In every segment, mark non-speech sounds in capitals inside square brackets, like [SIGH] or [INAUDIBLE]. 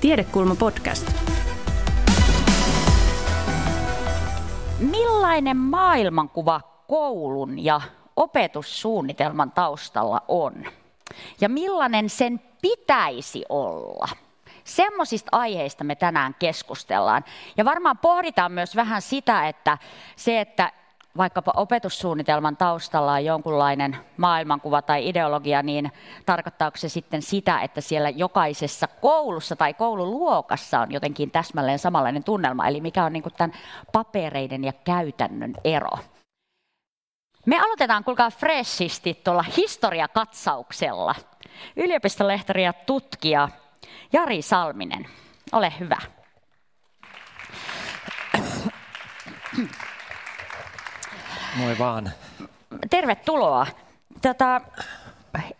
Tiedekulma podcast. Millainen maailmankuva koulun ja opetussuunnitelman taustalla on? Ja millainen sen pitäisi olla? Semmoisista aiheista me tänään keskustellaan. Ja varmaan pohditaan myös vähän sitä, että se, että vaikkapa opetussuunnitelman taustalla on jonkunlainen maailmankuva tai ideologia, niin tarkoittaako se sitten sitä, että siellä jokaisessa koulussa tai koululuokassa on jotenkin täsmälleen samanlainen tunnelma, eli mikä on niin tämän papereiden ja käytännön ero? Me aloitetaan, kuulkaa freshisti tuolla historiakatsauksella. Yliopistolehtori ja tutkija Jari Salminen, ole hyvä. Moi vaan. Tervetuloa. Tätä,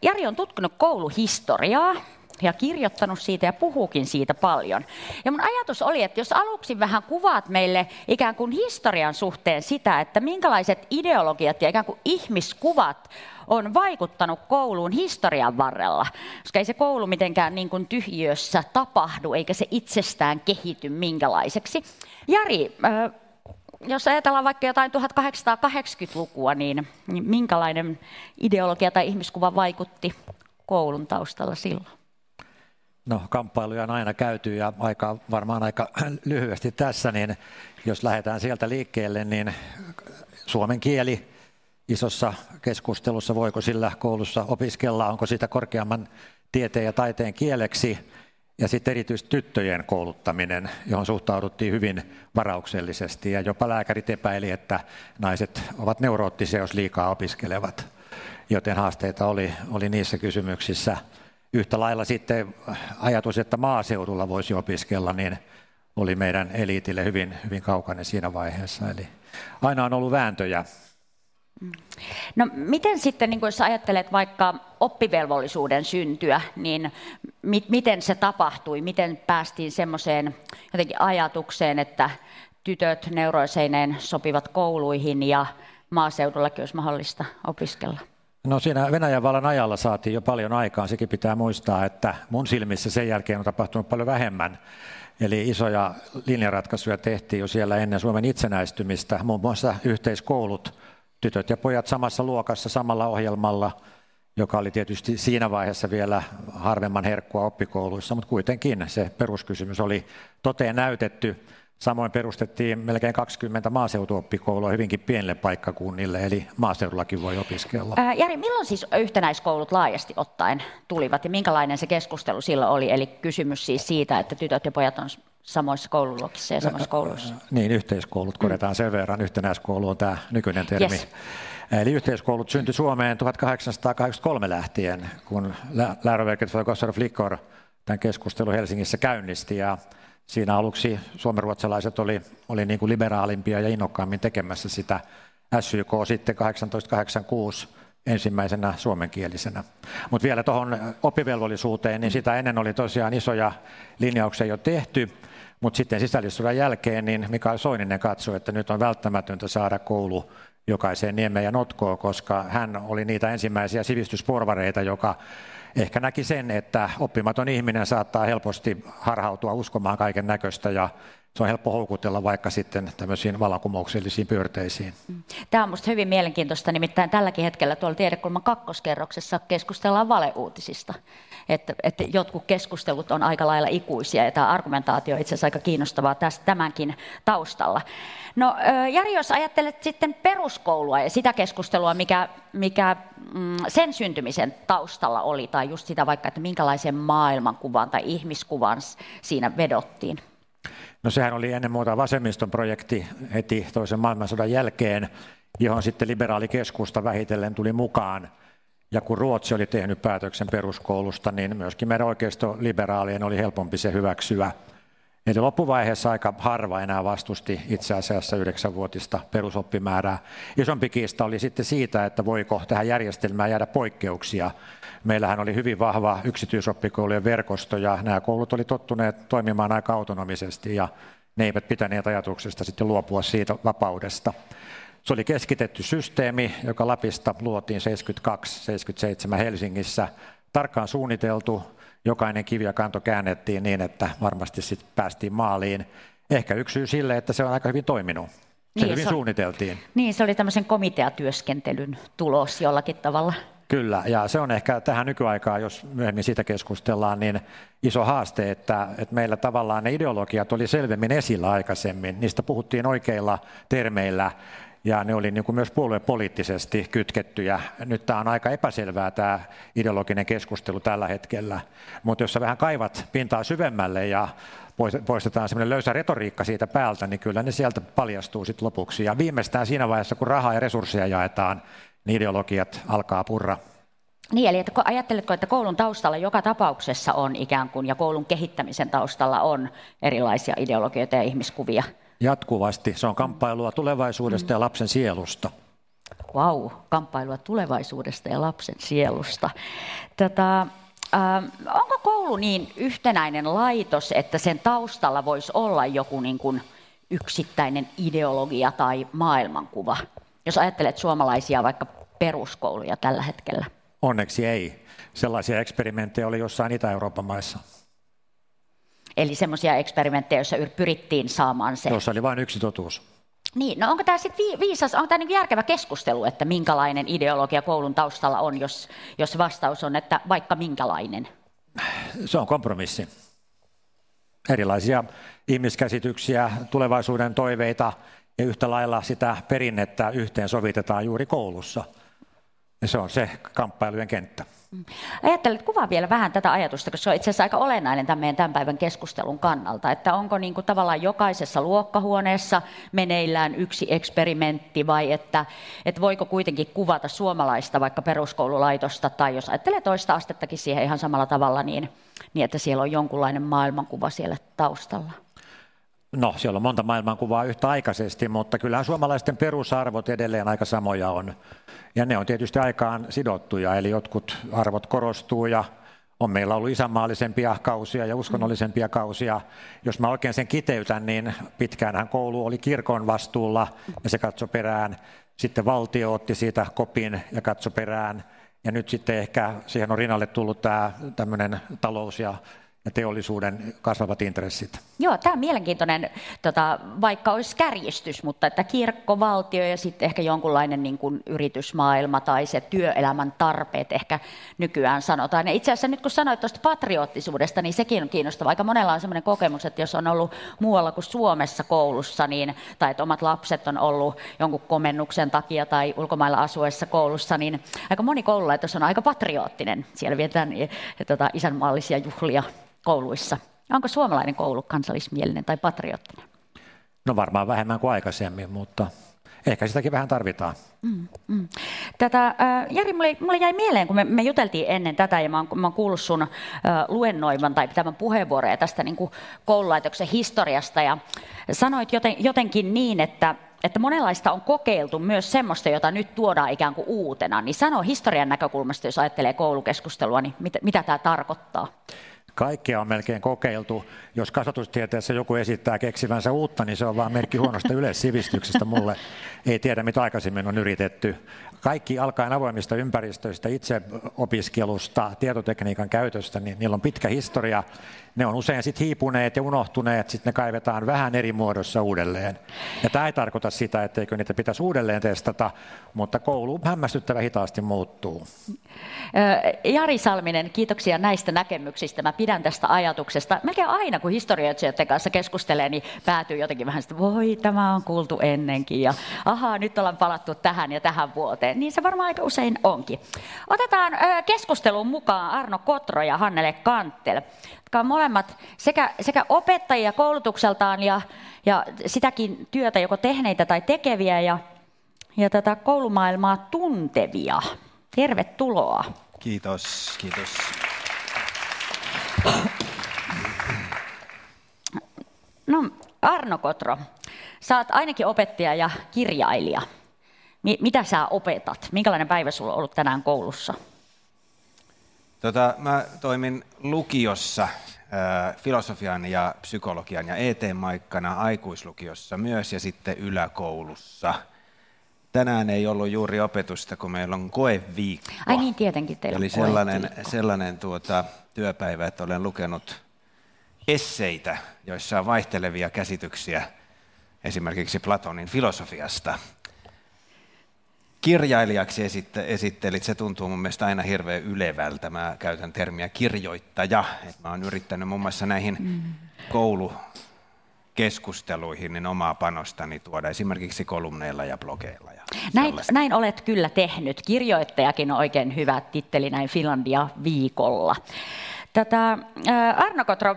Jari on tutkinut kouluhistoriaa ja kirjoittanut siitä ja puhuukin siitä paljon. Ja mun ajatus oli, että jos aluksi vähän kuvaat meille ikään kuin historian suhteen sitä, että minkälaiset ideologiat ja ikään kuin ihmiskuvat on vaikuttanut kouluun historian varrella. Koska ei se koulu mitenkään niin kuin tyhjössä tapahdu, eikä se itsestään kehity minkälaiseksi. Jari, jos ajatellaan vaikka jotain 1880-lukua, niin, niin minkälainen ideologia tai ihmiskuva vaikutti koulun taustalla silloin? No kamppailuja on aina käyty ja aika, varmaan aika [CLEARS THROAT] lyhyesti tässä, niin jos lähdetään sieltä liikkeelle, niin suomen kieli isossa keskustelussa, voiko sillä koulussa opiskella, onko sitä korkeamman tieteen ja taiteen kieleksi, ja sitten erityisesti tyttöjen kouluttaminen, johon suhtauduttiin hyvin varauksellisesti, ja jopa lääkärit epäili, että naiset ovat neuroottisia, jos liikaa opiskelevat, joten haasteita oli, oli niissä kysymyksissä. Yhtä lailla sitten ajatus, että maaseudulla voisi opiskella, niin oli meidän eliitille hyvin, hyvin kaukainen siinä vaiheessa. Eli aina on ollut vääntöjä No miten sitten, niin jos ajattelet vaikka oppivelvollisuuden syntyä, niin mi- miten se tapahtui? Miten päästiin semmoiseen jotenkin ajatukseen, että tytöt neuroiseineen sopivat kouluihin ja maaseudullakin olisi mahdollista opiskella? No siinä Venäjän vallan ajalla saatiin jo paljon aikaan. Sekin pitää muistaa, että mun silmissä sen jälkeen on tapahtunut paljon vähemmän. Eli isoja linjaratkaisuja tehtiin jo siellä ennen Suomen itsenäistymistä, muun muassa yhteiskoulut tytöt ja pojat samassa luokassa samalla ohjelmalla, joka oli tietysti siinä vaiheessa vielä harvemman herkkua oppikouluissa, mutta kuitenkin se peruskysymys oli toteen näytetty. Samoin perustettiin melkein 20 maaseutuoppikoulua hyvinkin pienille paikkakunnille, eli maaseudullakin voi opiskella. Ää, Jari, milloin siis yhtenäiskoulut laajasti ottaen tulivat ja minkälainen se keskustelu silloin oli? Eli kysymys siis siitä, että tytöt ja pojat on samoissa koululuokissa ja samassa koulussa. Niin, yhteiskoulut korjataan sen verran. Yhtenäiskoulu on tämä nykyinen termi. Yes. Eli yhteiskoulut syntyi Suomeen 1883 lähtien, kun Läroverket Kossar Flickor tämän keskustelun Helsingissä käynnisti. Ja siinä aluksi suomenruotsalaiset oli, oli niin kuin liberaalimpia ja innokkaammin tekemässä sitä. SYK sitten 1886 ensimmäisenä suomenkielisenä. Mutta vielä tuohon oppivelvollisuuteen, niin sitä ennen oli tosiaan isoja linjauksia jo tehty. Mutta sitten sisällissodan jälkeen niin Mikael Soininen katsoi, että nyt on välttämätöntä saada koulu jokaiseen niemeen ja notkoon, koska hän oli niitä ensimmäisiä sivistysporvareita, joka ehkä näki sen, että oppimaton ihminen saattaa helposti harhautua uskomaan kaiken näköistä ja se on helppo houkutella vaikka sitten tämmöisiin vallankumouksellisiin pyörteisiin. Mm. Tämä on minusta hyvin mielenkiintoista, nimittäin tälläkin hetkellä tuolla Tiedekulman kakkoskerroksessa keskustellaan valeuutisista. Että, että jotkut keskustelut on aika lailla ikuisia ja tämä argumentaatio on itse asiassa aika kiinnostavaa tästä, tämänkin taustalla. No Jari, jos ajattelet sitten peruskoulua ja sitä keskustelua, mikä, mikä mm, sen syntymisen taustalla oli, tai just sitä vaikka, että minkälaisen maailmankuvan tai ihmiskuvan siinä vedottiin. No sehän oli ennen muuta vasemmiston projekti heti toisen maailmansodan jälkeen, johon sitten liberaali keskusta vähitellen tuli mukaan. Ja kun Ruotsi oli tehnyt päätöksen peruskoulusta, niin myöskin meidän oikeistoliberaalien oli helpompi se hyväksyä. Eli loppuvaiheessa aika harva enää vastusti itse asiassa yhdeksänvuotista perusoppimäärää. Isompi kiista oli sitten siitä, että voiko tähän järjestelmään jäädä poikkeuksia. Meillähän oli hyvin vahva yksityisoppikoulujen verkosto ja nämä koulut oli tottuneet toimimaan aika autonomisesti ja ne eivät pitäneet ajatuksesta sitten luopua siitä vapaudesta. Se oli keskitetty systeemi, joka Lapista luotiin 72-77 Helsingissä. Tarkkaan suunniteltu, jokainen kivi ja kanto käännettiin niin, että varmasti sitten päästiin maaliin. Ehkä yksi syy sille, että se on aika hyvin toiminut. Se niin, hyvin se, suunniteltiin. Niin, se oli tämmöisen komiteatyöskentelyn tulos jollakin tavalla. Kyllä, ja se on ehkä tähän nykyaikaan, jos myöhemmin siitä keskustellaan, niin iso haaste, että, että meillä tavallaan ne ideologiat oli selvemmin esillä aikaisemmin. Niistä puhuttiin oikeilla termeillä ja ne oli niin kuin myös puoluepoliittisesti kytkettyjä. Nyt tämä on aika epäselvää tämä ideologinen keskustelu tällä hetkellä, mutta jos sä vähän kaivat pintaa syvemmälle ja poistetaan semmoinen löysä retoriikka siitä päältä, niin kyllä ne sieltä paljastuu sitten lopuksi. Ja viimeistään siinä vaiheessa, kun rahaa ja resursseja jaetaan, niin ideologiat alkaa purra. Niin, eli että ajatteletko, että koulun taustalla joka tapauksessa on ikään kuin, ja koulun kehittämisen taustalla on erilaisia ideologioita ja ihmiskuvia? Jatkuvasti. Se on kamppailua tulevaisuudesta mm. ja lapsen sielusta. Vau, wow, kamppailua tulevaisuudesta ja lapsen sielusta. Tota, äh, onko koulu niin yhtenäinen laitos, että sen taustalla voisi olla joku niin kuin yksittäinen ideologia tai maailmankuva? Jos ajattelet suomalaisia vaikka peruskouluja tällä hetkellä. Onneksi ei. Sellaisia eksperimenttejä oli jossain Itä-Euroopan maissa. Eli semmoisia eksperimenttejä, joissa pyrittiin saamaan se. Tuossa oli vain yksi totuus. Niin, no onko tämä sitten viisas, onko tämä niin järkevä keskustelu, että minkälainen ideologia koulun taustalla on, jos, jos vastaus on, että vaikka minkälainen? Se on kompromissi. Erilaisia ihmiskäsityksiä, tulevaisuuden toiveita ja yhtä lailla sitä perinnettä yhteen sovitetaan juuri koulussa. Ja se on se kamppailujen kenttä. Mm. Ajattelen, että kuvaa vielä vähän tätä ajatusta, koska se on itse asiassa aika olennainen tämän meidän tämän päivän keskustelun kannalta, että onko niin kuin tavallaan jokaisessa luokkahuoneessa meneillään yksi eksperimentti vai että, että voiko kuitenkin kuvata suomalaista vaikka peruskoululaitosta tai jos ajattelee toista astettakin siihen ihan samalla tavalla, niin, niin että siellä on jonkunlainen maailmankuva siellä taustalla. No, siellä on monta maailmankuvaa yhtä aikaisesti, mutta kyllähän suomalaisten perusarvot edelleen aika samoja on. Ja ne on tietysti aikaan sidottuja, eli jotkut arvot korostuu ja on meillä ollut isänmaallisempia kausia ja uskonnollisempia kausia. Jos mä oikein sen kiteytän, niin pitkäänhän koulu oli kirkon vastuulla ja se katsoi perään. Sitten valtio otti siitä kopin ja katsoi perään. Ja nyt sitten ehkä siihen on rinnalle tullut tämä tämmöinen talous- ja ja teollisuuden kasvavat intressit. Joo, tämä on mielenkiintoinen, tota, vaikka olisi kärjistys, mutta että kirkko, valtio ja sitten ehkä jonkunlainen niin kuin yritysmaailma tai se työelämän tarpeet ehkä nykyään sanotaan. Ja itse asiassa nyt kun sanoit tuosta patriottisuudesta, niin sekin on kiinnostavaa. Aika monella on sellainen kokemus, että jos on ollut muualla kuin Suomessa koulussa, niin, tai että omat lapset on ollut jonkun komennuksen takia tai ulkomailla asuessa koulussa, niin aika moni koululaitos on aika patriottinen. Siellä vietään tota, isänmaallisia juhlia kouluissa? Onko suomalainen koulu kansallismielinen tai patriottinen? No varmaan vähemmän kuin aikaisemmin, mutta ehkä sitäkin vähän tarvitaan. Mm, mm. Tätä, äh, Jari, mulle, mulle jäi mieleen, kun me, me juteltiin ennen tätä ja mä oon, mä oon kuullut sun äh, luennoivan tai pitävän puheenvuoroja tästä niin kuin koululaitoksen historiasta ja sanoit joten, jotenkin niin, että että monenlaista on kokeiltu myös semmoista, jota nyt tuodaan ikään kuin uutena. Niin sano historian näkökulmasta, jos ajattelee koulukeskustelua, niin mitä, mitä tämä tarkoittaa? Kaikkea on melkein kokeiltu. Jos kasvatustieteessä joku esittää keksivänsä uutta, niin se on vain merkki huonosta yleissivistyksestä mulle. Ei tiedä, mitä aikaisemmin on yritetty. Kaikki alkaen avoimista ympäristöistä, itseopiskelusta, tietotekniikan käytöstä, niin niillä on pitkä historia ne on usein sitten hiipuneet ja unohtuneet, sitten ne kaivetaan vähän eri muodossa uudelleen. Ja tämä ei tarkoita sitä, etteikö niitä pitäisi uudelleen testata, mutta koulu hämmästyttävä hitaasti muuttuu. Jari Salminen, kiitoksia näistä näkemyksistä. Mä pidän tästä ajatuksesta. Melkein aina, kun historioitsijoiden kanssa keskustelee, niin päätyy jotenkin vähän sitä, voi tämä on kuultu ennenkin ja ahaa, nyt ollaan palattu tähän ja tähän vuoteen. Niin se varmaan aika usein onkin. Otetaan keskusteluun mukaan Arno Kotro ja Hannele Kanttel jotka on molemmat sekä, sekä opettajia koulutukseltaan ja, ja sitäkin työtä joko tehneitä tai tekeviä ja, ja tätä koulumaailmaa tuntevia. Tervetuloa. Kiitos, kiitos. No, Arno Kotro, sä oot ainakin opettaja ja kirjailija. Mitä sä opetat? Minkälainen päivä sulla on ollut tänään koulussa? Tota, mä toimin lukiossa äh, filosofian ja psykologian ja ET-maikkana, aikuislukiossa myös ja sitten yläkoulussa. tänään ei ollut juuri opetusta, kun meillä on koeviikko. Ai niin, tietenkin teillä Eli sellainen, sellainen tuota, työpäivä, että olen lukenut esseitä, joissa on vaihtelevia käsityksiä esimerkiksi Platonin filosofiasta. Kirjailijaksi esittelit, se tuntuu mun mielestä aina hirveän ylevältä. Mä käytän termiä kirjoittaja. Et mä oon yrittänyt muun muassa näihin mm. koulu keskusteluihin niin omaa panostani tuoda esimerkiksi kolumneilla ja blogeilla. Ja näin, näin olet kyllä tehnyt. Kirjoittajakin on oikein hyvä titteli näin Finlandia viikolla. Tätä, Arno Kotro,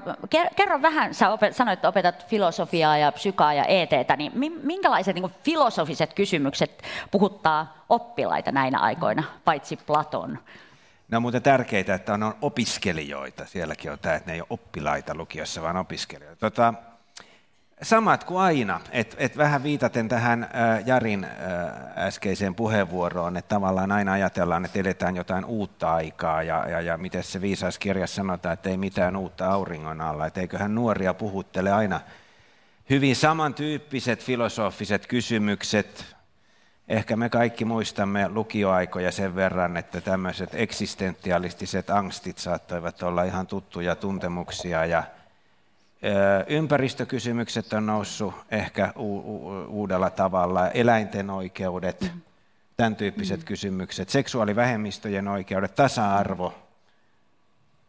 kerro vähän, sä opet, sanoit, että opetat filosofiaa ja psykaa ja ETtä, niin minkälaiset niin filosofiset kysymykset puhuttaa oppilaita näinä aikoina, paitsi Platon? Ne on muuten tärkeitä, että on opiskelijoita. Sielläkin on tämä, että ne ei ole oppilaita lukiossa, vaan opiskelijoita. Tota, samat kuin aina, että et vähän viitaten tähän Jarin äskeiseen puheenvuoroon, että tavallaan aina ajatellaan, että eletään jotain uutta aikaa ja, ja, ja miten se viisas kirja sanotaan, että ei mitään uutta auringon alla, että eiköhän nuoria puhuttele aina hyvin samantyyppiset filosofiset kysymykset. Ehkä me kaikki muistamme lukioaikoja sen verran, että tämmöiset eksistentialistiset angstit saattoivat olla ihan tuttuja tuntemuksia ja Ympäristökysymykset on noussut ehkä uudella tavalla, eläinten oikeudet, mm. tämän tyyppiset mm. kysymykset, seksuaalivähemmistöjen oikeudet, tasa-arvo,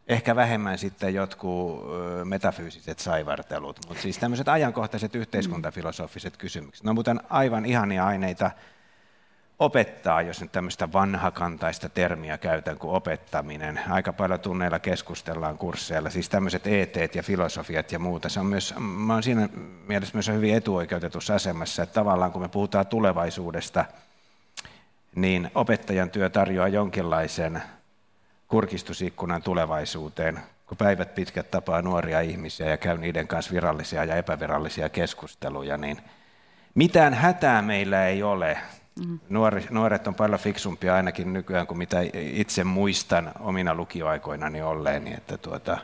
ehkä vähemmän sitten jotkut metafyysiset saivartelut, mutta siis tämmöiset ajankohtaiset yhteiskuntafilosofiset kysymykset. Ne on muuten aivan ihania aineita opettaa, jos nyt tämmöistä vanhakantaista termiä käytän kuin opettaminen. Aika paljon tunneilla keskustellaan kursseilla, siis tämmöiset ET ja filosofiat ja muuta. Se on myös, mä olen siinä mielessä myös hyvin etuoikeutetussa asemassa, että tavallaan kun me puhutaan tulevaisuudesta, niin opettajan työ tarjoaa jonkinlaisen kurkistusikkunan tulevaisuuteen, kun päivät pitkät tapaa nuoria ihmisiä ja käy niiden kanssa virallisia ja epävirallisia keskusteluja, niin mitään hätää meillä ei ole Mm. Nuori, nuoret on paljon fiksumpia ainakin nykyään kuin mitä itse muistan omina lukioaikoinani olleeni, että tuota,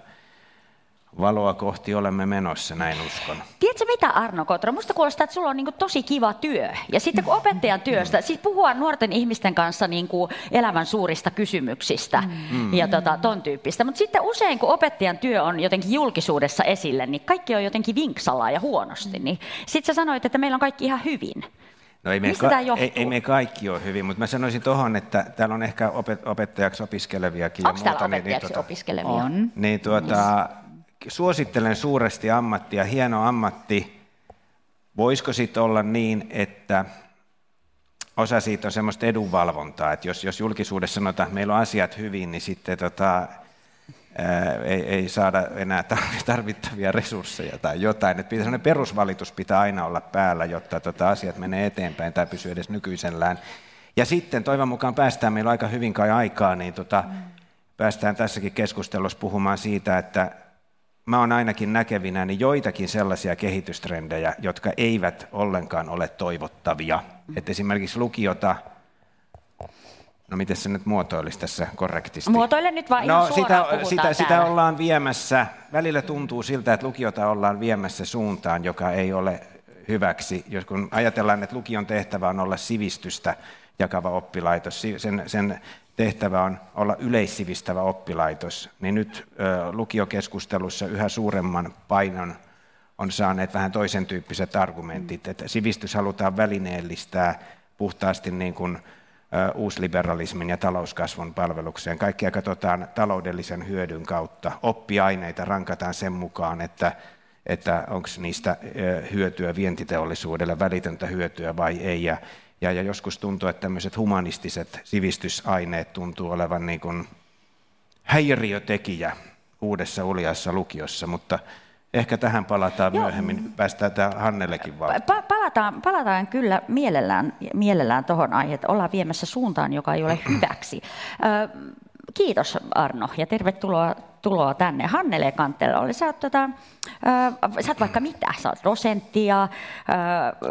valoa kohti olemme menossa, näin uskon. Tiedätkö mitä Arno Kotro? Musta kuulostaa, että sulla on niin tosi kiva työ. Ja sitten kun opettajan työstä, siis puhua nuorten ihmisten kanssa niin kuin elämän suurista kysymyksistä mm. ja tota, ton tyyppistä. Mutta sitten usein kun opettajan työ on jotenkin julkisuudessa esille, niin kaikki on jotenkin vinksalla ja huonosti. Niin sitten sä sanoit, että meillä on kaikki ihan hyvin. No ei me, ka- ei, ei me kaikki ole hyvin, mutta mä sanoisin tuohon, että täällä on ehkä opet- opettajaksi opiskeleviakin. Onko täällä niin, opettajaksi niin, tuota, opiskelevia? On. Niin, tuota, suosittelen suuresti ammattia, hieno ammatti. Voisiko sitten olla niin, että osa siitä on semmoista edunvalvontaa, että jos, jos julkisuudessa sanotaan, että meillä on asiat hyvin, niin sitten tota, ei, ei saada enää tarvittavia resursseja tai jotain. Että pitää, perusvalitus pitää aina olla päällä, jotta tota asiat menee eteenpäin tai pysyy edes nykyisellään. Ja sitten toivon mukaan päästään, meillä aika hyvin kai aikaa, niin tota, päästään tässäkin keskustelussa puhumaan siitä, että mä oon ainakin näkevinä niin joitakin sellaisia kehitystrendejä, jotka eivät ollenkaan ole toivottavia. Että esimerkiksi lukiota No miten se nyt muotoilisi tässä korrektisti? Muotoile nyt vaan no, sitä, sitä, sitä ollaan viemässä, välillä tuntuu siltä, että lukiota ollaan viemässä suuntaan, joka ei ole hyväksi. Jos kun ajatellaan, että lukion tehtävä on olla sivistystä jakava oppilaitos, sen, sen tehtävä on olla yleissivistävä oppilaitos, niin nyt ö, lukiokeskustelussa yhä suuremman painon on saaneet vähän toisen tyyppiset argumentit, että sivistys halutaan välineellistää puhtaasti niin kuin uusliberalismin ja talouskasvun palvelukseen. Kaikkia katsotaan taloudellisen hyödyn kautta. Oppiaineita rankataan sen mukaan, että, että onko niistä hyötyä vientiteollisuudelle, välitöntä hyötyä vai ei. Ja, ja, ja joskus tuntuu, että tämmöiset humanistiset sivistysaineet tuntuu olevan niin kuin häiriötekijä uudessa uljassa lukiossa, mutta Ehkä tähän palataan Joo. myöhemmin. Päästään tämä Hannellekin vaan. Pa- palataan, palataan kyllä mielellään, mielellään tuohon aiheeseen, että ollaan viemässä suuntaan, joka ei ole [CLEARS THROAT] hyväksi. kiitos Arno ja tervetuloa tuloa tänne. Hannele Kanttel, oli, sä, oot, tota, sä oot vaikka mitä, sä oot dosentti ja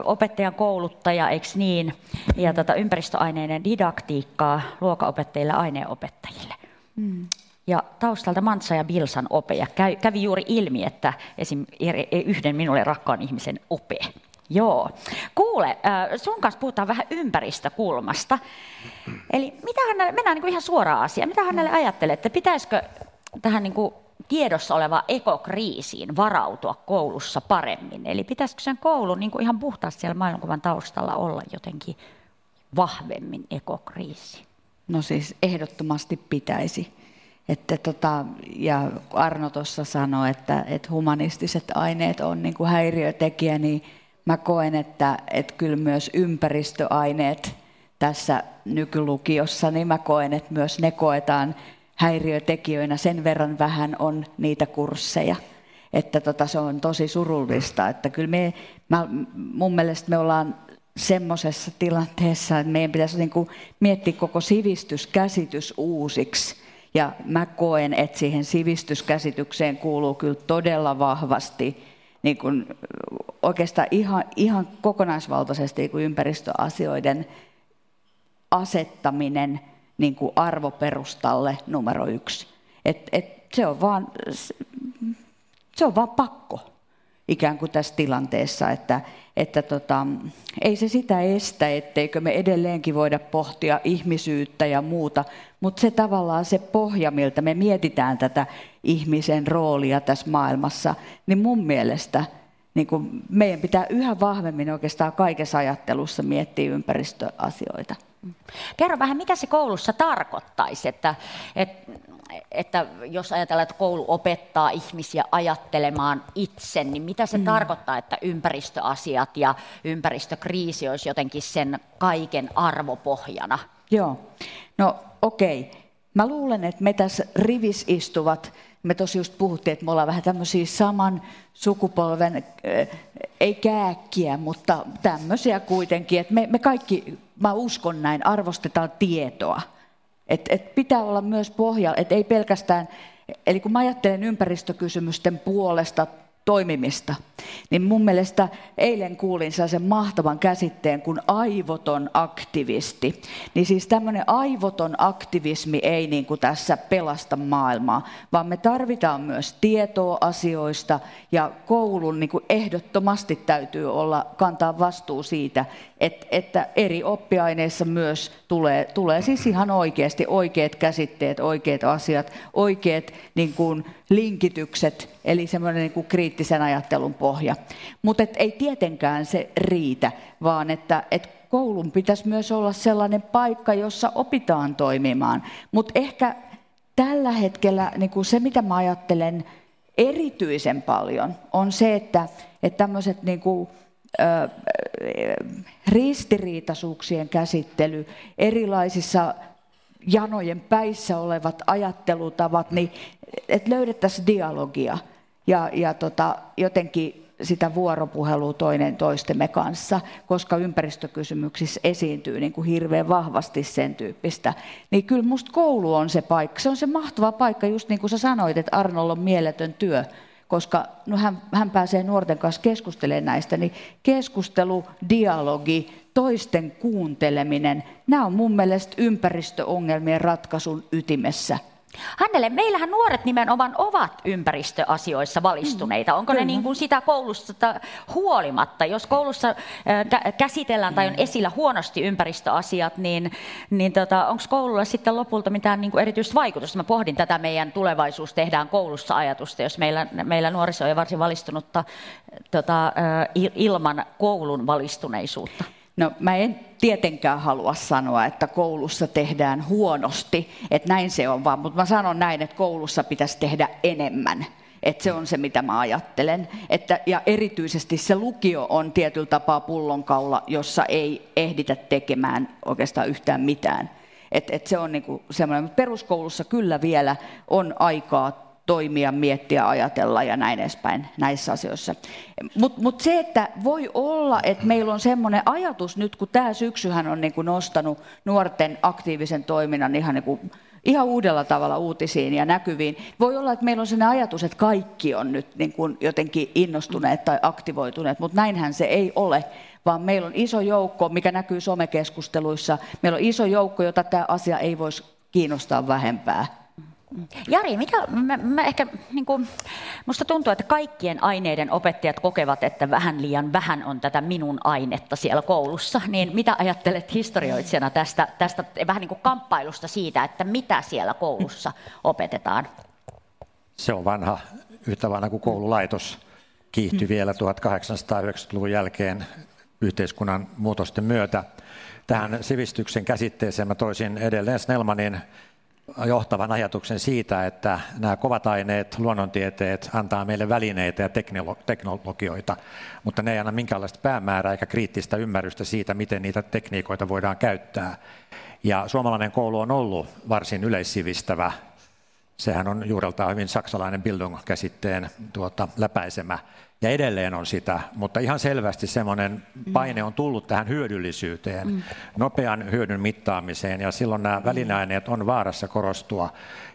opettajan kouluttaja, eikö niin? Ja tota, ympäristöaineiden didaktiikkaa luokaopettajille aineopettajille. Mm ja taustalta Mantsa ja Bilsan ope. Ja kävi juuri ilmi, että esim. yhden minulle rakkaan ihmisen ope Joo. Kuule, sun kanssa puhutaan vähän ympäristökulmasta. Eli mitä hänelle, mennään niin kuin ihan suoraan asiaan. Mitä hänelle ajattelee, että pitäisikö tähän niin kuin tiedossa oleva ekokriisiin varautua koulussa paremmin? Eli pitäisikö sen koulun niin kuin ihan puhtaasti siellä maailmankuvan taustalla olla jotenkin vahvemmin ekokriisi? No siis ehdottomasti pitäisi. Että tota, ja Arno tuossa sanoi, että, että humanistiset aineet on niin kuin häiriötekijä, niin mä koen, että, että kyllä myös ympäristöaineet tässä nykylukiossa, niin mä koen, että myös ne koetaan häiriötekijöinä. Sen verran vähän on niitä kursseja. Että tota, se on tosi surullista. Että kyllä me, mä, mun mielestä me ollaan semmoisessa tilanteessa, että meidän pitäisi niin kuin miettiä koko sivistyskäsitys uusiksi. Ja mä koen, että siihen sivistyskäsitykseen kuuluu kyllä todella vahvasti niin kuin oikeastaan ihan, ihan kokonaisvaltaisesti niin kuin ympäristöasioiden asettaminen niin kuin arvoperustalle numero yksi. Et, et se, on vaan, se on vaan pakko ikään kuin tässä tilanteessa, että, että tota, ei se sitä estä, etteikö me edelleenkin voida pohtia ihmisyyttä ja muuta, mutta se tavallaan se pohja, miltä me mietitään tätä ihmisen roolia tässä maailmassa, niin mun mielestä niin kuin meidän pitää yhä vahvemmin oikeastaan kaikessa ajattelussa miettiä ympäristöasioita. Kerro vähän, mitä se koulussa tarkoittaisi, että, että, että jos ajatellaan, että koulu opettaa ihmisiä ajattelemaan itse, niin mitä se mm. tarkoittaa, että ympäristöasiat ja ympäristökriisi olisi jotenkin sen kaiken arvopohjana? Joo, no okei. Okay. Mä luulen, että me tässä rivis istuvat, me tosi just puhuttiin, että me ollaan vähän tämmöisiä saman sukupolven, äh, ei kääkkiä, mutta tämmöisiä kuitenkin, että me, me kaikki mä uskon näin, arvostetaan tietoa. Et, et pitää olla myös pohja, että ei pelkästään, eli kun mä ajattelen ympäristökysymysten puolesta toimimista, niin mun mielestä eilen kuulin sellaisen mahtavan käsitteen kuin aivoton aktivisti. Niin siis tämmöinen aivoton aktivismi ei niin kuin tässä pelasta maailmaa, vaan me tarvitaan myös tietoa asioista ja koulun niin kuin ehdottomasti täytyy olla, kantaa vastuu siitä, että, että eri oppiaineissa myös tulee, tulee siis ihan oikeasti oikeat käsitteet, oikeat asiat, oikeat niin kuin linkitykset, eli semmoinen niin kuin kriittisen ajattelun pohja. Mutta ei tietenkään se riitä, vaan että, että koulun pitäisi myös olla sellainen paikka, jossa opitaan toimimaan. Mutta ehkä tällä hetkellä niin kuin se, mitä mä ajattelen erityisen paljon, on se, että, että tämmöiset niin kuin, ristiriitaisuuksien käsittely erilaisissa janojen päissä olevat ajattelutavat, niin että löydettäisiin dialogia ja, ja tota, jotenkin sitä vuoropuhelua toinen toistemme kanssa, koska ympäristökysymyksissä esiintyy niin kuin hirveän vahvasti sen tyyppistä. Niin kyllä musta koulu on se paikka. Se on se mahtava paikka, just niin kuin sä sanoit, että Arnolla on mieletön työ, koska no hän, hän pääsee nuorten kanssa keskustelemaan näistä, niin keskustelu, dialogi, toisten kuunteleminen, nämä on mun mielestä ympäristöongelmien ratkaisun ytimessä. Hannele, meillähän nuoret nimenomaan ovat ympäristöasioissa valistuneita. Onko Kyllä. ne niin kuin sitä koulussa huolimatta? Jos koulussa käsitellään tai on esillä huonosti ympäristöasiat, niin, niin tota, onko koululla sitten lopulta mitään niin kuin erityistä vaikutusta? Mä pohdin tätä meidän tulevaisuus tehdään koulussa ajatusta, jos meillä, meillä nuoriso on varsin valistunutta tota, ilman koulun valistuneisuutta. No mä en tietenkään halua sanoa, että koulussa tehdään huonosti, että näin se on vaan, mutta mä sanon näin, että koulussa pitäisi tehdä enemmän. Että se on se, mitä mä ajattelen. Että, ja erityisesti se lukio on tietyllä tapaa pullonkaula, jossa ei ehditä tekemään oikeastaan yhtään mitään. Et, et se on niinku semmoinen, peruskoulussa kyllä vielä on aikaa toimia, miettiä, ajatella ja näin edespäin näissä asioissa. Mutta mut se, että voi olla, että meillä on semmoinen ajatus nyt, kun tämä syksyhän on niin kuin nostanut nuorten aktiivisen toiminnan ihan, niin kuin, ihan uudella tavalla uutisiin ja näkyviin. Voi olla, että meillä on sellainen ajatus, että kaikki on nyt niin kuin jotenkin innostuneet tai aktivoituneet, mutta näinhän se ei ole vaan meillä on iso joukko, mikä näkyy somekeskusteluissa, meillä on iso joukko, jota tämä asia ei voisi kiinnostaa vähempää Jari, mikä, mä, mä ehkä, niin kuin, musta tuntuu, että kaikkien aineiden opettajat kokevat, että vähän liian vähän on tätä minun ainetta siellä koulussa. Niin mitä ajattelet historioitsijana tästä, tästä vähän niin kuin kamppailusta siitä, että mitä siellä koulussa opetetaan? Se on vanha, yhtä vanha kuin koululaitos. Kiihtyi mm. vielä 1890-luvun jälkeen yhteiskunnan muutosten myötä. Tähän sivistyksen käsitteeseen mä toisin edelleen Snellmanin johtavan ajatuksen siitä, että nämä kovat aineet, luonnontieteet antaa meille välineitä ja teknologioita, mutta ne ei anna minkäänlaista päämäärää eikä kriittistä ymmärrystä siitä, miten niitä tekniikoita voidaan käyttää. Ja suomalainen koulu on ollut varsin yleissivistävä. Sehän on juureltaan hyvin saksalainen Bildung-käsitteen tuota, läpäisemä ja edelleen on sitä, mutta ihan selvästi semmoinen paine on tullut tähän hyödyllisyyteen, mm. nopean hyödyn mittaamiseen ja silloin nämä välineaineet on vaarassa korostua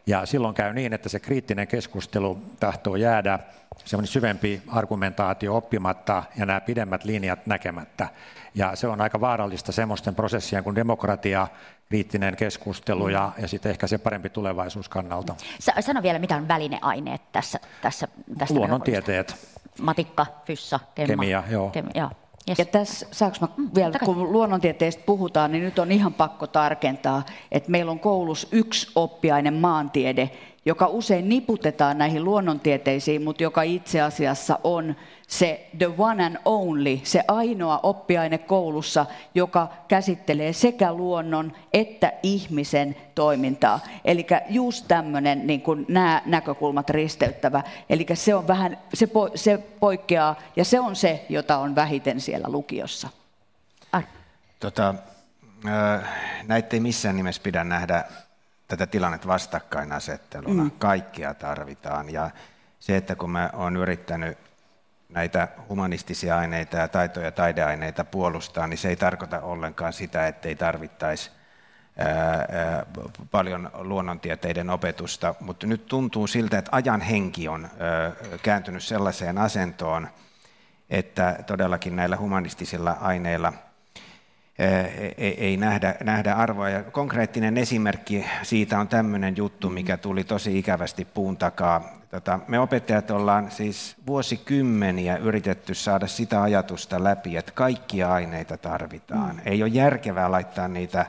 ja silloin käy niin, että se kriittinen keskustelu tahtoo jäädä semmoinen syvempi argumentaatio oppimatta ja nämä pidemmät linjat näkemättä. Ja se on aika vaarallista semmoisten prosessien kuin demokratia, kriittinen keskustelu ja, ja sitten ehkä se parempi tulevaisuus kannalta. Sano vielä, mitä on välineaineet tässä, tässä tästä Luonnontieteet matikka, fyssa, kemma. Kemia, joo. Kemia, joo. Yes. Ja tässä, saanko mä mm, vielä, kun luonnontieteistä puhutaan, niin nyt on ihan pakko tarkentaa, että meillä on koulussa yksi oppiaine maantiede, joka usein niputetaan näihin luonnontieteisiin, mutta joka itse asiassa on se the one and only, se ainoa oppiaine koulussa, joka käsittelee sekä luonnon että ihmisen toimintaa. Eli just tämmöinen niin kuin nämä näkökulmat risteyttävä. Eli se on vähän, se, po, se poikkeaa ja se on se, jota on vähiten siellä lukiossa. Tota, näitä ei missään nimessä pidä nähdä tätä tilannetta vastakkainasetteluna. Mm. Kaikkia tarvitaan ja se, että kun mä oon yrittänyt näitä humanistisia aineita ja taito- ja taideaineita puolustaa, niin se ei tarkoita ollenkaan sitä, että ei tarvittaisi paljon luonnontieteiden opetusta, mutta nyt tuntuu siltä, että ajan henki on kääntynyt sellaiseen asentoon, että todellakin näillä humanistisilla aineilla ei nähdä, nähdä arvoa. Ja konkreettinen esimerkki siitä on tämmöinen juttu, mikä tuli tosi ikävästi puun takaa Tota, me opettajat ollaan siis vuosikymmeniä yritetty saada sitä ajatusta läpi, että kaikkia aineita tarvitaan. Mm. Ei ole järkevää laittaa niitä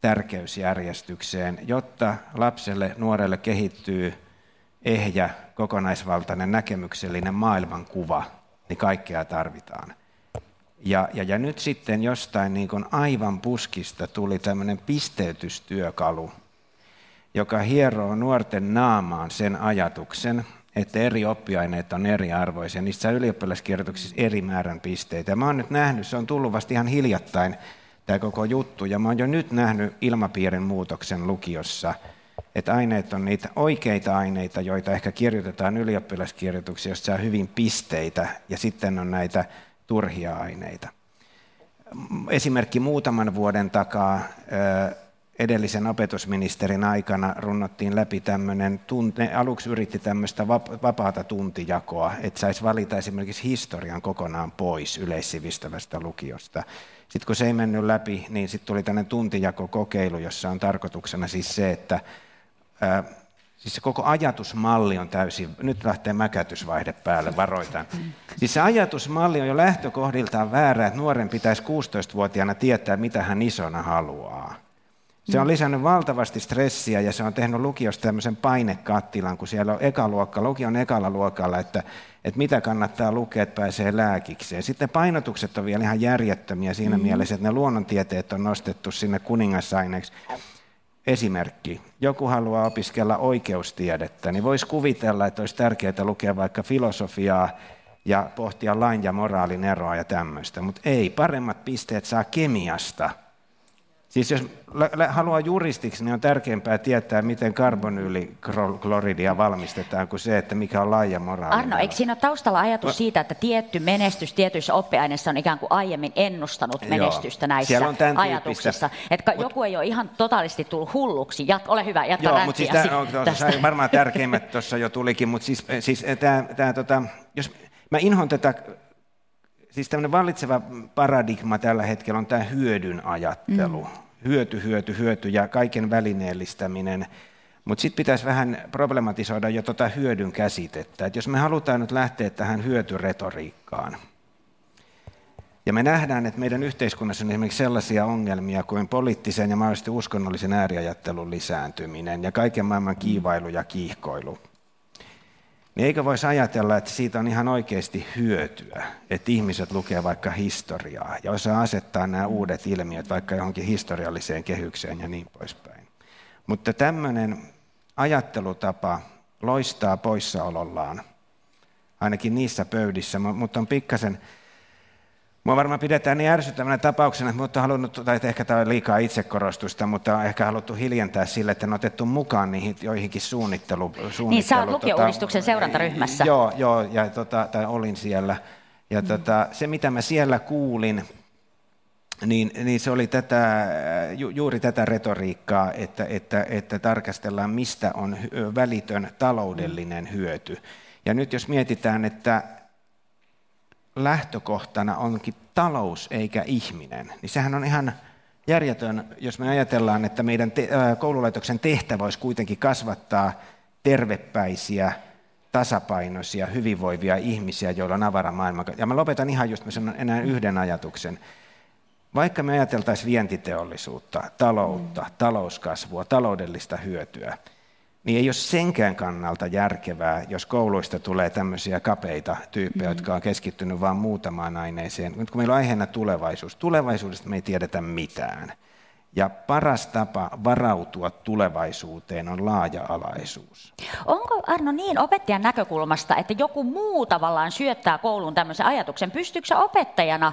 tärkeysjärjestykseen, jotta lapselle, nuorelle kehittyy ehjä, kokonaisvaltainen, näkemyksellinen maailmankuva, niin kaikkea tarvitaan. Ja, ja, ja nyt sitten jostain niin kuin aivan puskista tuli tämmöinen pisteytystyökalu, joka hieroo nuorten naamaan sen ajatuksen, että eri oppiaineet on eriarvoisia. Niissä on ylioppilaskirjoituksissa eri määrän pisteitä. Mä oon nyt nähnyt, se on tullut vasta ihan hiljattain tämä koko juttu, ja mä oon jo nyt nähnyt ilmapiirin muutoksen lukiossa, että aineet on niitä oikeita aineita, joita ehkä kirjoitetaan ylioppilaskirjoituksia, joissa saa hyvin pisteitä, ja sitten on näitä turhia aineita. Esimerkki muutaman vuoden takaa edellisen opetusministerin aikana runnottiin läpi tämmöinen, ne aluksi yritti tämmöistä vapaata tuntijakoa, että saisi valita esimerkiksi historian kokonaan pois yleissivistävästä lukiosta. Sitten kun se ei mennyt läpi, niin sitten tuli tämmöinen tuntijakokokeilu, jossa on tarkoituksena siis se, että Siis se koko ajatusmalli on täysin, nyt lähtee mäkätysvaihde päälle, varoitan. Siis se ajatusmalli on jo lähtökohdiltaan väärä, että nuoren pitäisi 16-vuotiaana tietää, mitä hän isona haluaa. Se on lisännyt valtavasti stressiä ja se on tehnyt lukiosta tämmöisen painekattilan, kun siellä on ekaluokka, lukio on ekalla luokalla, että, että mitä kannattaa lukea, että pääsee lääkikseen. Sitten painotukset on vielä ihan järjettömiä siinä mm. mielessä, että ne luonnontieteet on nostettu sinne kuningasaineeksi. Esimerkki. Joku haluaa opiskella oikeustiedettä, niin voisi kuvitella, että olisi tärkeää lukea vaikka filosofiaa ja pohtia lain ja moraalin eroa ja tämmöistä. Mutta ei, paremmat pisteet saa kemiasta – Siis jos haluaa juristiksi, niin on tärkeämpää tietää, miten karbonyylikloridia valmistetaan, kuin se, että mikä on laaja moraali. Arno, eikö siinä ole taustalla ajatus no. siitä, että tietty menestys tietyissä oppiaineissa on ikään kuin aiemmin ennustanut menestystä Joo. näissä on ajatuksissa? Että Mut, joku ei ole ihan totaalisti tullut hulluksi. Jat, ole hyvä, jatka Joo, mutta siis tämä on, varmaan tärkeimmät tuossa jo tulikin, mutta siis, siis tämä, tämä, tota, jos mä inhon tätä siis tämmöinen vallitseva paradigma tällä hetkellä on tämä hyödyn ajattelu. Mm. Hyöty, hyöty, hyöty ja kaiken välineellistäminen. Mutta sitten pitäisi vähän problematisoida jo tuota hyödyn käsitettä. Et jos me halutaan nyt lähteä tähän hyötyretoriikkaan, ja me nähdään, että meidän yhteiskunnassa on esimerkiksi sellaisia ongelmia kuin poliittisen ja mahdollisesti uskonnollisen ääriajattelun lisääntyminen ja kaiken maailman kiivailu ja kiihkoilu. Niin eikö voisi ajatella, että siitä on ihan oikeasti hyötyä, että ihmiset lukee vaikka historiaa ja osaa asettaa nämä uudet ilmiöt vaikka johonkin historialliseen kehykseen ja niin poispäin. Mutta tämmöinen ajattelutapa loistaa poissaolollaan, ainakin niissä pöydissä, mutta on pikkasen Mua varmaan pidetään niin ärsyttävänä tapauksena, mutta halunnut, tai ehkä tämä on liikaa itsekorostusta, mutta on ehkä haluttu hiljentää sille, että on otettu mukaan niihin joihinkin suunnittelu... suunnittelu niin, sä olet lukiouudistuksen tota, seurantaryhmässä. Joo, joo ja, tota, tai olin siellä. Ja mm. tota, se, mitä mä siellä kuulin, niin, niin se oli tätä, ju, juuri tätä retoriikkaa, että, että, että tarkastellaan, mistä on välitön taloudellinen hyöty. Ja nyt jos mietitään, että lähtökohtana onkin talous eikä ihminen, niin sehän on ihan järjetön, jos me ajatellaan, että meidän te- koululaitoksen tehtävä olisi kuitenkin kasvattaa tervepäisiä, tasapainoisia, hyvinvoivia ihmisiä, joilla on avara maailma. Ja mä lopetan ihan just, mä sanon enää yhden ajatuksen. Vaikka me ajateltaisiin vientiteollisuutta, taloutta, talouskasvua, taloudellista hyötyä, niin ei ole senkään kannalta järkevää, jos kouluista tulee tämmöisiä kapeita tyyppejä, mm-hmm. jotka on keskittynyt vain muutamaan aineeseen. Nyt kun meillä on aiheena tulevaisuus, tulevaisuudesta me ei tiedetä mitään. Ja paras tapa varautua tulevaisuuteen on laaja-alaisuus. Onko Arno niin opettajan näkökulmasta, että joku muu tavallaan syöttää kouluun tämmöisen ajatuksen? Pystyykö opettajana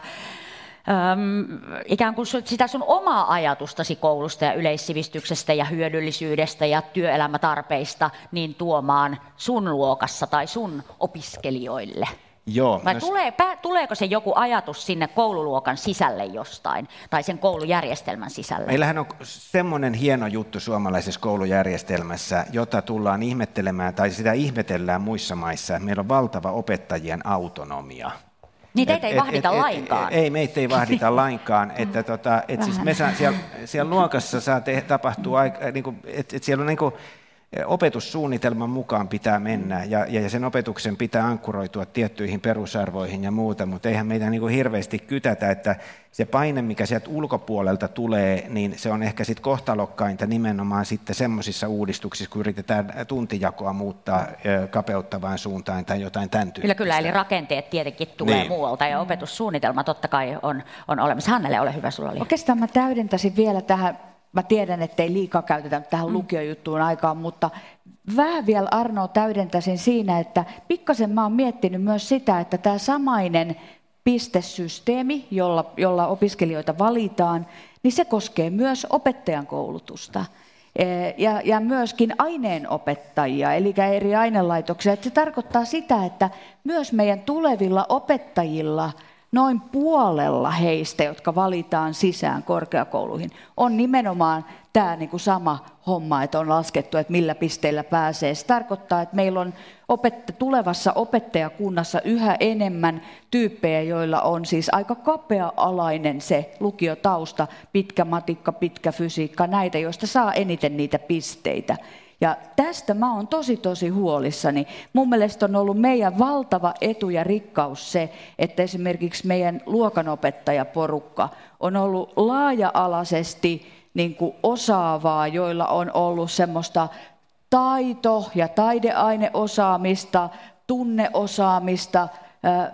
äm, ikään kuin sitä sun omaa ajatustasi koulusta ja yleissivistyksestä ja hyödyllisyydestä ja työelämätarpeista niin tuomaan sun luokassa tai sun opiskelijoille? Joo, Vai tulee, pä, tuleeko se joku ajatus sinne koululuokan sisälle jostain, tai sen koulujärjestelmän sisälle? Meillähän on semmoinen hieno juttu suomalaisessa koulujärjestelmässä, jota tullaan ihmettelemään, tai sitä ihmetellään muissa maissa. Meillä on valtava opettajien autonomia. Niin teitä ei et, vahdita et, lainkaan. Et, ei, meitä ei vahdita lainkaan. Että tota, et siis me saa, siellä, siellä luokassa saa te, tapahtua, niin kuin, että et siellä on niin kuin, opetussuunnitelman mukaan pitää mennä ja, ja sen opetuksen pitää ankkuroitua tiettyihin perusarvoihin ja muuta, mutta eihän meitä niin kuin hirveästi kytätä, että se paine, mikä sieltä ulkopuolelta tulee, niin se on ehkä sitten kohtalokkainta nimenomaan sitten semmoisissa uudistuksissa, kun yritetään tuntijakoa muuttaa kapeuttavaan suuntaan tai jotain tämän tyyppistä. Kyllä, kyllä, eli rakenteet tietenkin tulee niin. muualta ja opetussuunnitelma totta kai on, on olemassa. Hannele, ole hyvä, sulla oli. Oikeastaan mä täydentäisin vielä tähän mä tiedän, että ei liikaa käytetä tähän mm. lukiojuttuun aikaan, mutta vähän vielä Arno täydentäisin siinä, että pikkasen mä oon miettinyt myös sitä, että tämä samainen pistesysteemi, jolla, jolla opiskelijoita valitaan, niin se koskee myös opettajan koulutusta. E, ja, ja myöskin aineenopettajia, eli eri ainelaitoksia. Että se tarkoittaa sitä, että myös meidän tulevilla opettajilla – noin puolella heistä, jotka valitaan sisään korkeakouluihin, on nimenomaan tämä niin kuin sama homma, että on laskettu, että millä pisteillä pääsee. Se tarkoittaa, että meillä on opetta- tulevassa opettajakunnassa yhä enemmän tyyppejä, joilla on siis aika kapea-alainen se lukiotausta, pitkä matikka, pitkä fysiikka, näitä, joista saa eniten niitä pisteitä. Ja tästä mä oon tosi tosi huolissani. Mun mielestä on ollut meidän valtava etu ja rikkaus se, että esimerkiksi meidän luokanopettajaporukka on ollut laaja-alaisesti niin kuin osaavaa, joilla on ollut semmoista taito- ja taideaineosaamista, tunneosaamista,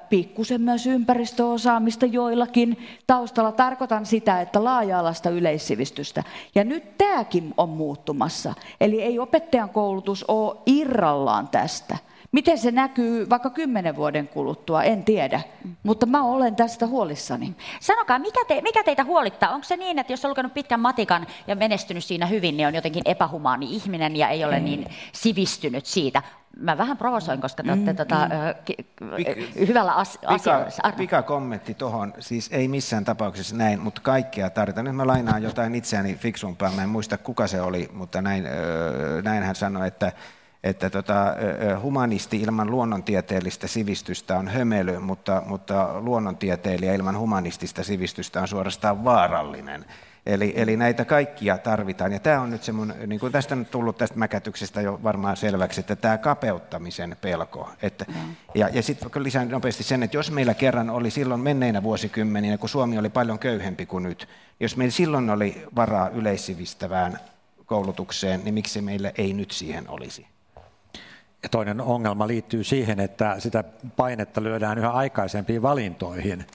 pikkusen myös ympäristöosaamista joillakin taustalla. Tarkoitan sitä, että laaja-alaista yleissivistystä. Ja nyt tämäkin on muuttumassa. Eli ei opettajan koulutus ole irrallaan tästä. Miten se näkyy vaikka kymmenen vuoden kuluttua, en tiedä. Mutta mä olen tästä huolissani. Sanokaa, mikä, te, mikä teitä huolittaa? Onko se niin, että jos on lukenut pitkän matikan ja menestynyt siinä hyvin, niin on jotenkin epähumaani ihminen ja ei ole niin sivistynyt siitä? Mä vähän provosoin, koska te olette mm, tota, mm. Pik- hyvällä as- pika, asialla. Pika kommentti tuohon, siis ei missään tapauksessa näin, mutta kaikkea tarvitaan. Nyt mä lainaan jotain itseäni fiksumpaa, mä en muista kuka se oli, mutta näin, näin hän sanoi, että että tota, humanisti ilman luonnontieteellistä sivistystä on hömely, mutta, mutta luonnontieteilijä ilman humanistista sivistystä on suorastaan vaarallinen. Eli, eli näitä kaikkia tarvitaan. Ja tämä on nyt semmoinen, niin kuin tästä on tullut tästä mäkätyksestä jo varmaan selväksi, että tämä kapeuttamisen pelko. Että, ja ja sitten lisään nopeasti sen, että jos meillä kerran oli silloin menneinä vuosikymmeninä, kun Suomi oli paljon köyhempi kuin nyt, jos meillä silloin oli varaa yleissivistävään koulutukseen, niin miksi meillä ei nyt siihen olisi? Ja toinen ongelma liittyy siihen, että sitä painetta lyödään yhä aikaisempiin valintoihin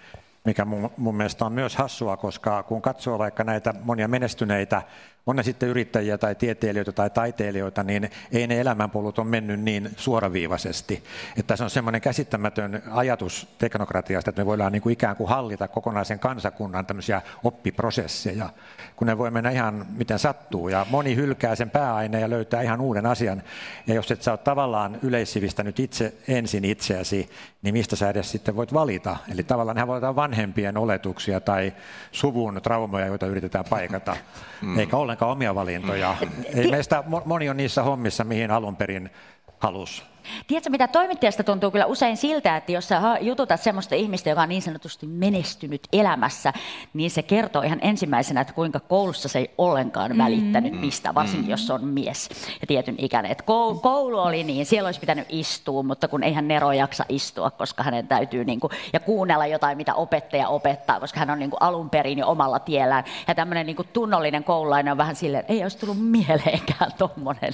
mikä mun, mun mielestä on myös hassua, koska kun katsoo vaikka näitä monia menestyneitä on ne sitten yrittäjiä tai tieteilijöitä tai taiteilijoita, niin ei ne elämänpolut on mennyt niin suoraviivaisesti. Että se on semmoinen käsittämätön ajatus teknokratiasta, että me voidaan niin kuin ikään kuin hallita kokonaisen kansakunnan tämmöisiä oppiprosesseja, kun ne voi mennä ihan miten sattuu. Ja moni hylkää sen pääaineen ja löytää ihan uuden asian. Ja jos et sä ole tavallaan yleissivistänyt itse ensin itseäsi, niin mistä sä edes sitten voit valita? Eli tavallaan nehän voi olla vanhempien oletuksia tai suvun traumoja, joita yritetään paikata, mm. eikä ollenkaan ollenkaan omia valintoja. Ei meistä, moni on niissä hommissa, mihin alun perin halusi. Tiedätkö, mitä toimittajasta tuntuu kyllä usein siltä, että jos sä jututat semmoista ihmistä, joka on niin sanotusti menestynyt elämässä, niin se kertoo ihan ensimmäisenä, että kuinka koulussa se ei ollenkaan välittänyt mm. mistä, varsinkin mm. jos on mies ja tietyn ikäinen. Että koulu oli niin, siellä olisi pitänyt istua, mutta kun eihän Nero jaksa istua, koska hänen täytyy niin kuin, ja kuunnella jotain, mitä opettaja opettaa, koska hän on niin kuin alun perin jo omalla tiellään. Ja tämmöinen niin kuin tunnollinen koululainen on vähän silleen, että ei olisi tullut mieleenkään tuommoinen.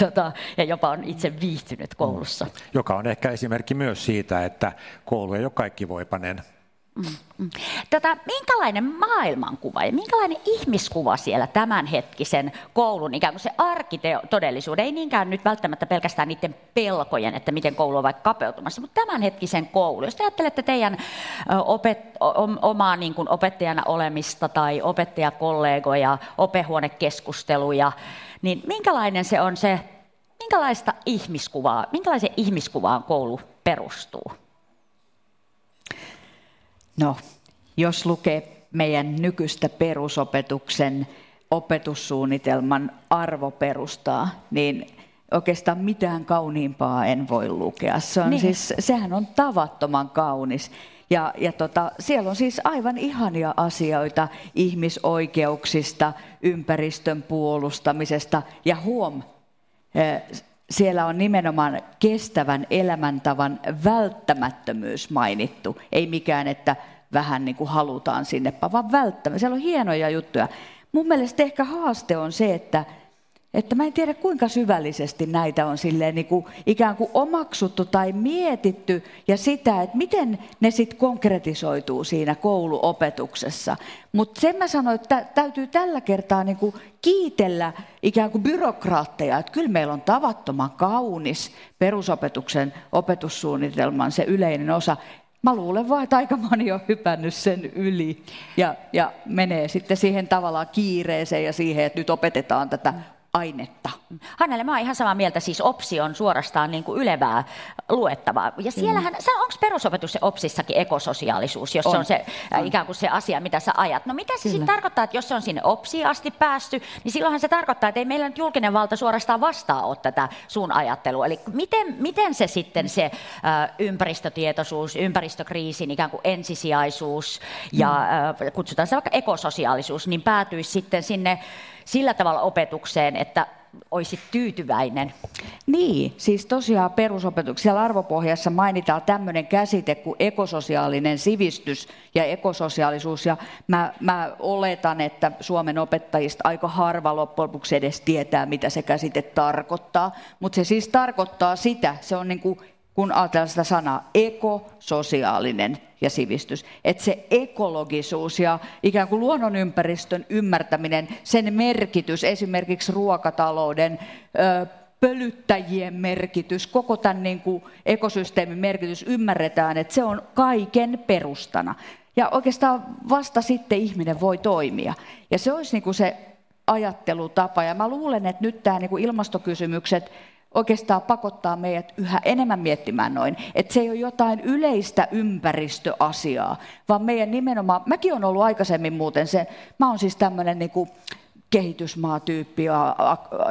Tota, ja jopa on itse viihtynyt koulussa. Joka on ehkä esimerkki myös siitä, että koulu ei ole kaikki voipanen. Mm, Tätä, minkälainen maailmankuva ja minkälainen ihmiskuva siellä tämänhetkisen koulun, ikään kuin se arkitodellisuuden, ei niinkään nyt välttämättä pelkästään niiden pelkojen, että miten koulu on vaikka kapeutumassa, mutta tämänhetkisen koulu. Jos te ajattelette teidän opet, omaa niin kuin opettajana olemista tai opettajakollegoja, opehuonekeskusteluja, niin minkälainen se on se minkälaista ihmiskuvaa, minkälaisen ihmiskuvaan koulu perustuu? No, jos lukee meidän nykyistä perusopetuksen opetussuunnitelman arvoperustaa, niin oikeastaan mitään kauniimpaa en voi lukea. Se on niin. siis, sehän on tavattoman kaunis. Ja, ja tota, siellä on siis aivan ihania asioita ihmisoikeuksista, ympäristön puolustamisesta ja huom, siellä on nimenomaan kestävän elämäntavan välttämättömyys mainittu. Ei mikään, että vähän niin kuin halutaan sinne, vaan välttämättä. Siellä on hienoja juttuja. Mun mielestä ehkä haaste on se, että että mä en tiedä kuinka syvällisesti näitä on silleen niin kuin ikään kuin omaksuttu tai mietitty ja sitä, että miten ne sitten konkretisoituu siinä kouluopetuksessa. Mutta sen mä sanoin, että täytyy tällä kertaa niin kuin kiitellä ikään kuin byrokraatteja, että kyllä meillä on tavattoman kaunis perusopetuksen opetussuunnitelman se yleinen osa. Mä luulen vaan, että aika moni on hypännyt sen yli ja, ja menee sitten siihen tavallaan kiireeseen ja siihen, että nyt opetetaan tätä ainetta. Hannele, mä oon ihan samaa mieltä, siis OPSI on suorastaan niin kuin ylevää luettavaa. Ja siellähän, mm. onko perusopetus se OPSissakin ekososiaalisuus, jos on. se on se on. ikään kuin se asia, mitä sä ajat? No mitä se sitten tarkoittaa, että jos se on sinne OPSiin asti päästy, niin silloinhan se tarkoittaa, että ei meillä nyt julkinen valta suorastaan vastaa ole tätä sun ajattelua. Eli miten, miten se sitten se äh, ympäristötietoisuus, ympäristökriisin ikään kuin ensisijaisuus ja mm. äh, kutsutaan se vaikka ekososiaalisuus, niin päätyisi sitten sinne sillä tavalla opetukseen, että olisi tyytyväinen. Niin, siis tosiaan perusopetuksella arvopohjassa mainitaan tämmöinen käsite kuin ekososiaalinen sivistys ja ekososiaalisuus. Ja mä, mä oletan, että Suomen opettajista aika harva loppujen lopuksi edes tietää, mitä se käsite tarkoittaa. Mutta se siis tarkoittaa sitä, se on niin kuin kun ajatellaan sitä sanaa ekososiaalinen ja sivistys. Että se ekologisuus ja ikään kuin luonnonympäristön ymmärtäminen, sen merkitys, esimerkiksi ruokatalouden, pölyttäjien merkitys, koko tämän niin kuin ekosysteemin merkitys ymmärretään, että se on kaiken perustana. Ja oikeastaan vasta sitten ihminen voi toimia. Ja se olisi niin kuin se ajattelutapa. Ja mä luulen, että nyt tämä niin kuin ilmastokysymykset oikeastaan pakottaa meidät yhä enemmän miettimään noin, että se ei ole jotain yleistä ympäristöasiaa, vaan meidän nimenomaan, mäkin olen ollut aikaisemmin muuten se, mä oon siis tämmöinen niin kehitysmaatyyppi ja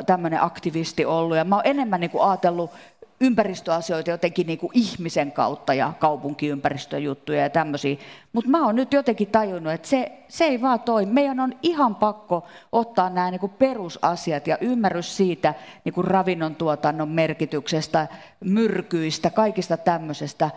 tämmöinen aktivisti ollut, ja mä oon enemmän niin kuin ajatellut ympäristöasioita jotenkin niin kuin ihmisen kautta ja kaupunkiympäristöjuttuja ja tämmöisiä. Mutta mä oon nyt jotenkin tajunnut, että se, se ei vaan toimi. Meidän on ihan pakko ottaa nämä niin kuin perusasiat ja ymmärrys siitä niin kuin ravinnon tuotannon merkityksestä, myrkyistä, kaikista tämmöisestä.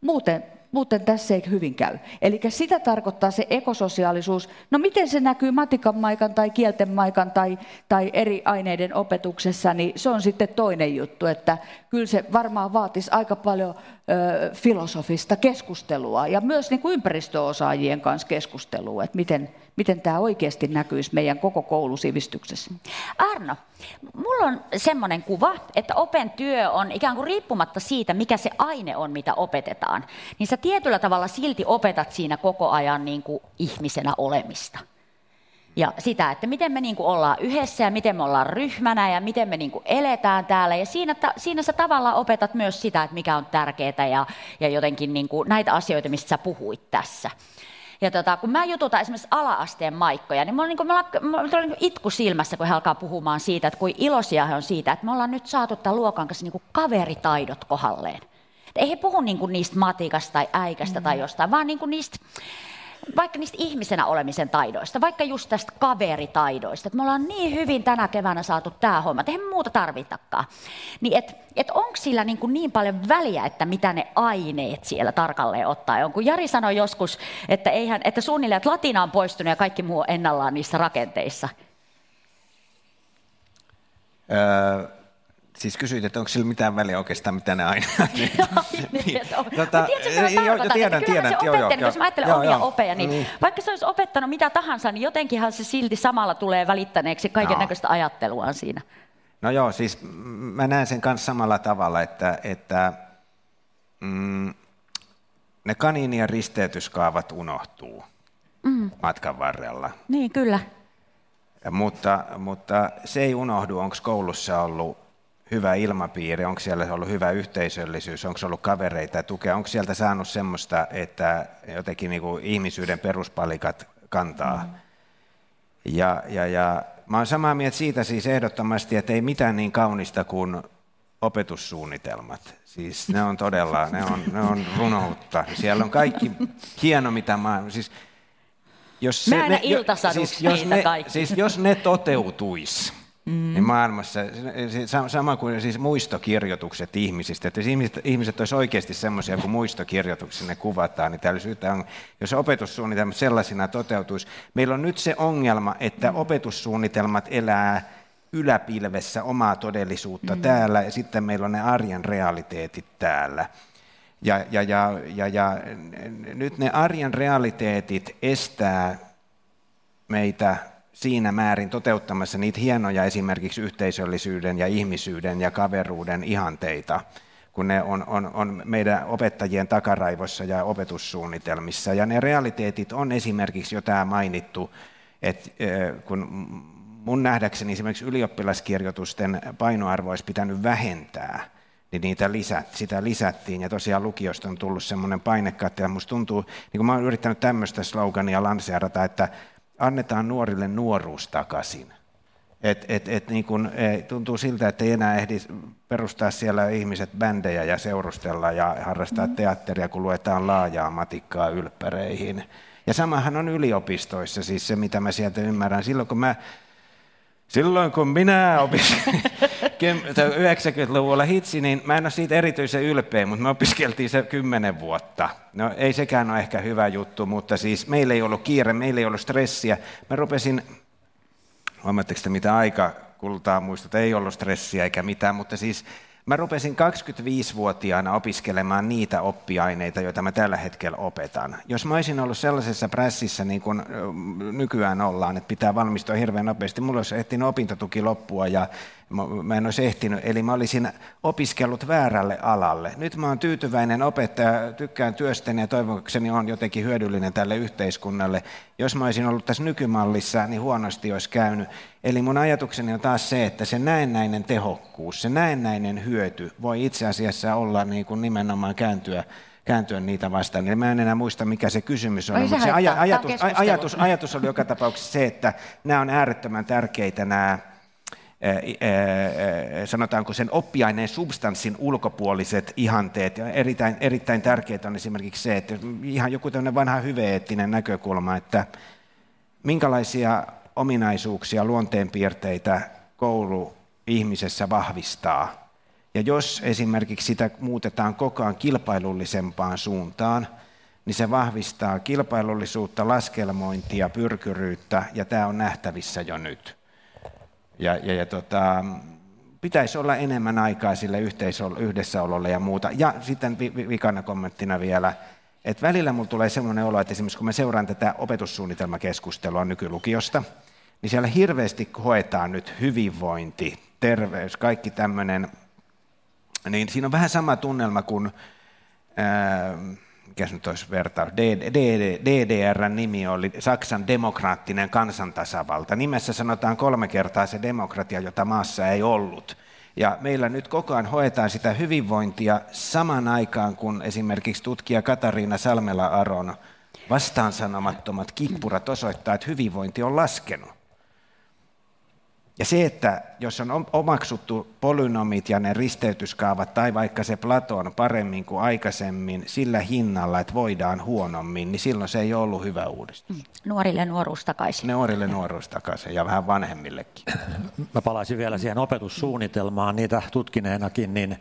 Muuten muuten tässä ei hyvin käy. Eli sitä tarkoittaa se ekososiaalisuus. No miten se näkyy matikan maikan tai kielten maikan tai, tai eri aineiden opetuksessa, niin se on sitten toinen juttu, että kyllä se varmaan vaatisi aika paljon ö, filosofista keskustelua ja myös niin kuin ympäristöosaajien kanssa keskustelua, että miten, miten tämä oikeasti näkyisi meidän koko koulusivistyksessä. Arno, mulla on semmoinen kuva, että open työ on ikään kuin riippumatta siitä, mikä se aine on, mitä opetetaan, niin sä tietyllä tavalla silti opetat siinä koko ajan niin kuin ihmisenä olemista. Ja sitä, että miten me niin kuin ollaan yhdessä ja miten me ollaan ryhmänä ja miten me niin kuin eletään täällä. Ja siinä, ta, siinä sä tavallaan opetat myös sitä, että mikä on tärkeää ja, ja jotenkin niin kuin näitä asioita, mistä sä puhuit tässä. Ja tota, kun mä jututan esimerkiksi ala-asteen maikkoja, niin mulla on, niin kuin, mulla on niin itku silmässä, kun he alkaa puhumaan siitä, että kuin iloisia he on siitä, että me ollaan nyt saatu tämän luokan kanssa niin kuin kaveritaidot kohdalleen. Et ei he puhu niin kuin niistä matikasta tai äikästä mm. tai jostain, vaan niin kuin niistä, vaikka niistä ihmisenä olemisen taidoista, vaikka just tästä kaveritaidoista, että me ollaan niin hyvin tänä keväänä saatu tämä homma, että eihän muuta tarvitakaan. Niin et, et onko sillä niin, kuin niin paljon väliä, että mitä ne aineet siellä tarkalleen ottaa? On, kun Jari sanoi joskus, että, eihän, että suunnilleen, että latina on poistunut ja kaikki muu ennallaan niissä rakenteissa. Siis kysyit, että onko sillä mitään väliä oikeastaan, mitä ne aina... [LAUGHS] niin, niin, tota, tiedätkö, jo, jo, tiedän, tiedän, se joo, joo, jos mä ajattelen joo, omia joo, opeja, niin, niin vaikka se olisi opettanut mitä tahansa, niin jotenkinhan se silti samalla tulee välittäneeksi kaiken näköistä ajattelua siinä. No joo, siis mä näen sen kanssa samalla tavalla, että, että mm, ne kaniinien risteytyskaavat unohtuu mm. matkan varrella. Niin, kyllä. Mutta, mutta se ei unohdu, onko koulussa ollut hyvä ilmapiiri, onko siellä ollut hyvä yhteisöllisyys, onko ollut kavereita ja tukea, onko sieltä saanut semmoista, että jotenkin niin kuin ihmisyyden peruspalikat kantaa. Mm. Ja, ja, ja mä olen samaa mieltä siitä siis ehdottomasti, että ei mitään niin kaunista kuin opetussuunnitelmat. Siis ne on todella, ne on, ne on runoutta. Siellä on kaikki hieno, mitä mä... Siis, jos se, ne, siis, jos ne, siis jos ne toteutuisi, Mm. Niin maailmassa, sama kuin siis muistokirjoitukset ihmisistä, että jos ihmiset, ihmiset olisivat oikeasti semmoisia kuin muistokirjoituksissa ne kuvataan, niin täällä syytä on, jos opetussuunnitelmat sellaisina toteutuisi. Meillä on nyt se ongelma, että mm. opetussuunnitelmat elää yläpilvessä omaa todellisuutta mm. täällä, ja sitten meillä on ne arjen realiteetit täällä. Ja, ja, ja, ja, ja nyt ne arjen realiteetit estää meitä siinä määrin toteuttamassa niitä hienoja esimerkiksi yhteisöllisyyden ja ihmisyyden ja kaveruuden ihanteita, kun ne on, on, on meidän opettajien takaraivossa ja opetussuunnitelmissa. Ja ne realiteetit on esimerkiksi jo tämä mainittu, että kun mun nähdäkseni esimerkiksi ylioppilaskirjoitusten painoarvo olisi pitänyt vähentää, niin niitä lisät, sitä lisättiin. Ja tosiaan lukiosta on tullut semmoinen painekatto. Ja musta tuntuu, niin kuin mä oon yrittänyt tämmöistä slogania lanseerata, että annetaan nuorille nuoruus takaisin. Et, et, et niin kun, e, tuntuu siltä, että ei enää ehdi perustaa siellä ihmiset bändejä ja seurustella ja harrastaa mm. teatteria, kun luetaan laajaa matikkaa ylppäreihin. Ja samahan on yliopistoissa, siis se mitä mä sieltä ymmärrän. Silloin kun mä Silloin kun minä opiskelin [LAUGHS] 90-luvulla hitsi, niin mä en ole siitä erityisen ylpeä, mutta me opiskeltiin se kymmenen vuotta. No ei sekään ole ehkä hyvä juttu, mutta siis meillä ei ollut kiire, meillä ei ollut stressiä. Mä rupesin, huomaatteko mitä aika kultaa muistut, ei ollut stressiä eikä mitään, mutta siis Mä rupesin 25-vuotiaana opiskelemaan niitä oppiaineita, joita mä tällä hetkellä opetan. Jos mä olisin ollut sellaisessa prässissä, niin kuin nykyään ollaan, että pitää valmistua hirveän nopeasti, mulla olisi ehtinyt opintotuki loppua ja mä en olisi ehtinyt, eli mä olisin opiskellut väärälle alalle. Nyt mä oon tyytyväinen opettaja, tykkään työstäni ja toivokseni on jotenkin hyödyllinen tälle yhteiskunnalle. Jos mä olisin ollut tässä nykymallissa, niin huonosti olisi käynyt. Eli mun ajatukseni on taas se, että se näennäinen tehokkuus, se näennäinen hyöty voi itse asiassa olla niin kuin nimenomaan kääntyä kääntyä niitä vastaan. Eli mä en enää muista, mikä se kysymys on, mutta se ajatus, ajatus, ajatus oli joka tapauksessa se, että nämä on äärettömän tärkeitä nämä sanotaanko sen oppiaineen substanssin ulkopuoliset ihanteet. Ja erittäin, erittäin tärkeää on esimerkiksi se, että ihan joku tämmöinen vanha hyveettinen näkökulma, että minkälaisia ominaisuuksia, luonteenpiirteitä koulu ihmisessä vahvistaa. Ja jos esimerkiksi sitä muutetaan koko ajan kilpailullisempaan suuntaan, niin se vahvistaa kilpailullisuutta, laskelmointia, pyrkyryyttä, ja tämä on nähtävissä jo nyt. Ja, ja, ja tota, pitäisi olla enemmän aikaa sille yhdessäololle ja muuta. Ja sitten vikana kommenttina vielä, että välillä mulla tulee sellainen olo, että esimerkiksi kun mä seuraan tätä opetussuunnitelmakeskustelua nykylukiosta, niin siellä hirveästi hoetaan nyt hyvinvointi, terveys, kaikki tämmöinen, niin siinä on vähän sama tunnelma kuin, ää, mikä nyt olisi vertaus, DDRn nimi oli Saksan demokraattinen kansantasavalta. Nimessä sanotaan kolme kertaa se demokratia, jota maassa ei ollut. Ja meillä nyt koko ajan hoetaan sitä hyvinvointia saman aikaan, kun esimerkiksi tutkija Katariina Salmela-Aron vastaansanomattomat kippurat osoittaa, että hyvinvointi on laskenut. Ja se, että jos on omaksuttu polynomit ja ne risteytyskaavat tai vaikka se Platon paremmin kuin aikaisemmin sillä hinnalla, että voidaan huonommin, niin silloin se ei ollut hyvä uudistus. Mm. Nuorille nuoruus takaisin. Nuorille nuoruus takaisin ja vähän vanhemmillekin. Mä palaisin vielä siihen opetussuunnitelmaan niitä tutkineenakin, niin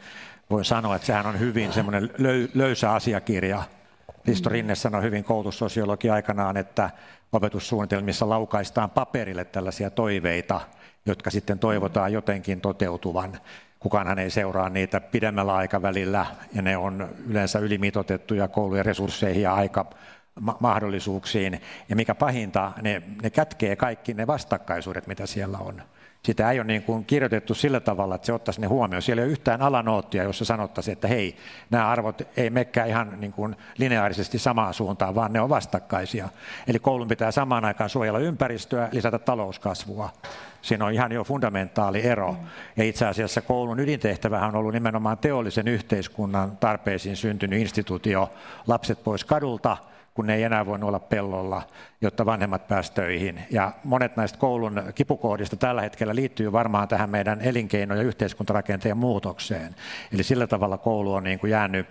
voin sanoa, että sehän on hyvin semmoinen löysä asiakirja. Risto Rinne sanoi hyvin koulutussosiologi aikanaan, että opetussuunnitelmissa laukaistaan paperille tällaisia toiveita – jotka sitten toivotaan jotenkin toteutuvan. Kukaanhan ei seuraa niitä pidemmällä aikavälillä ja ne on yleensä ylimitotettuja koulujen resursseihin ja aika mahdollisuuksiin. Ja mikä pahinta, ne, ne kätkee kaikki ne vastakkaisuudet, mitä siellä on. Sitä ei ole niin kuin kirjoitettu sillä tavalla, että se ottaisi ne huomioon. Siellä ei ole yhtään alanoottia, jossa sanottaisiin, että hei, nämä arvot ei mekään ihan niin kuin lineaarisesti samaan suuntaan, vaan ne on vastakkaisia. Eli koulun pitää samaan aikaan suojella ympäristöä, lisätä talouskasvua. Siinä on ihan jo fundamentaali ero. Ja itse asiassa koulun ydintehtävähän on ollut nimenomaan teollisen yhteiskunnan tarpeisiin syntynyt instituutio, lapset pois kadulta – kun ne ei enää voinut olla pellolla, jotta vanhemmat pääsivät töihin. Ja monet näistä koulun kipukohdista tällä hetkellä liittyy varmaan tähän meidän elinkeino- ja yhteiskuntarakenteen muutokseen. Eli sillä tavalla koulu on niin kuin jäänyt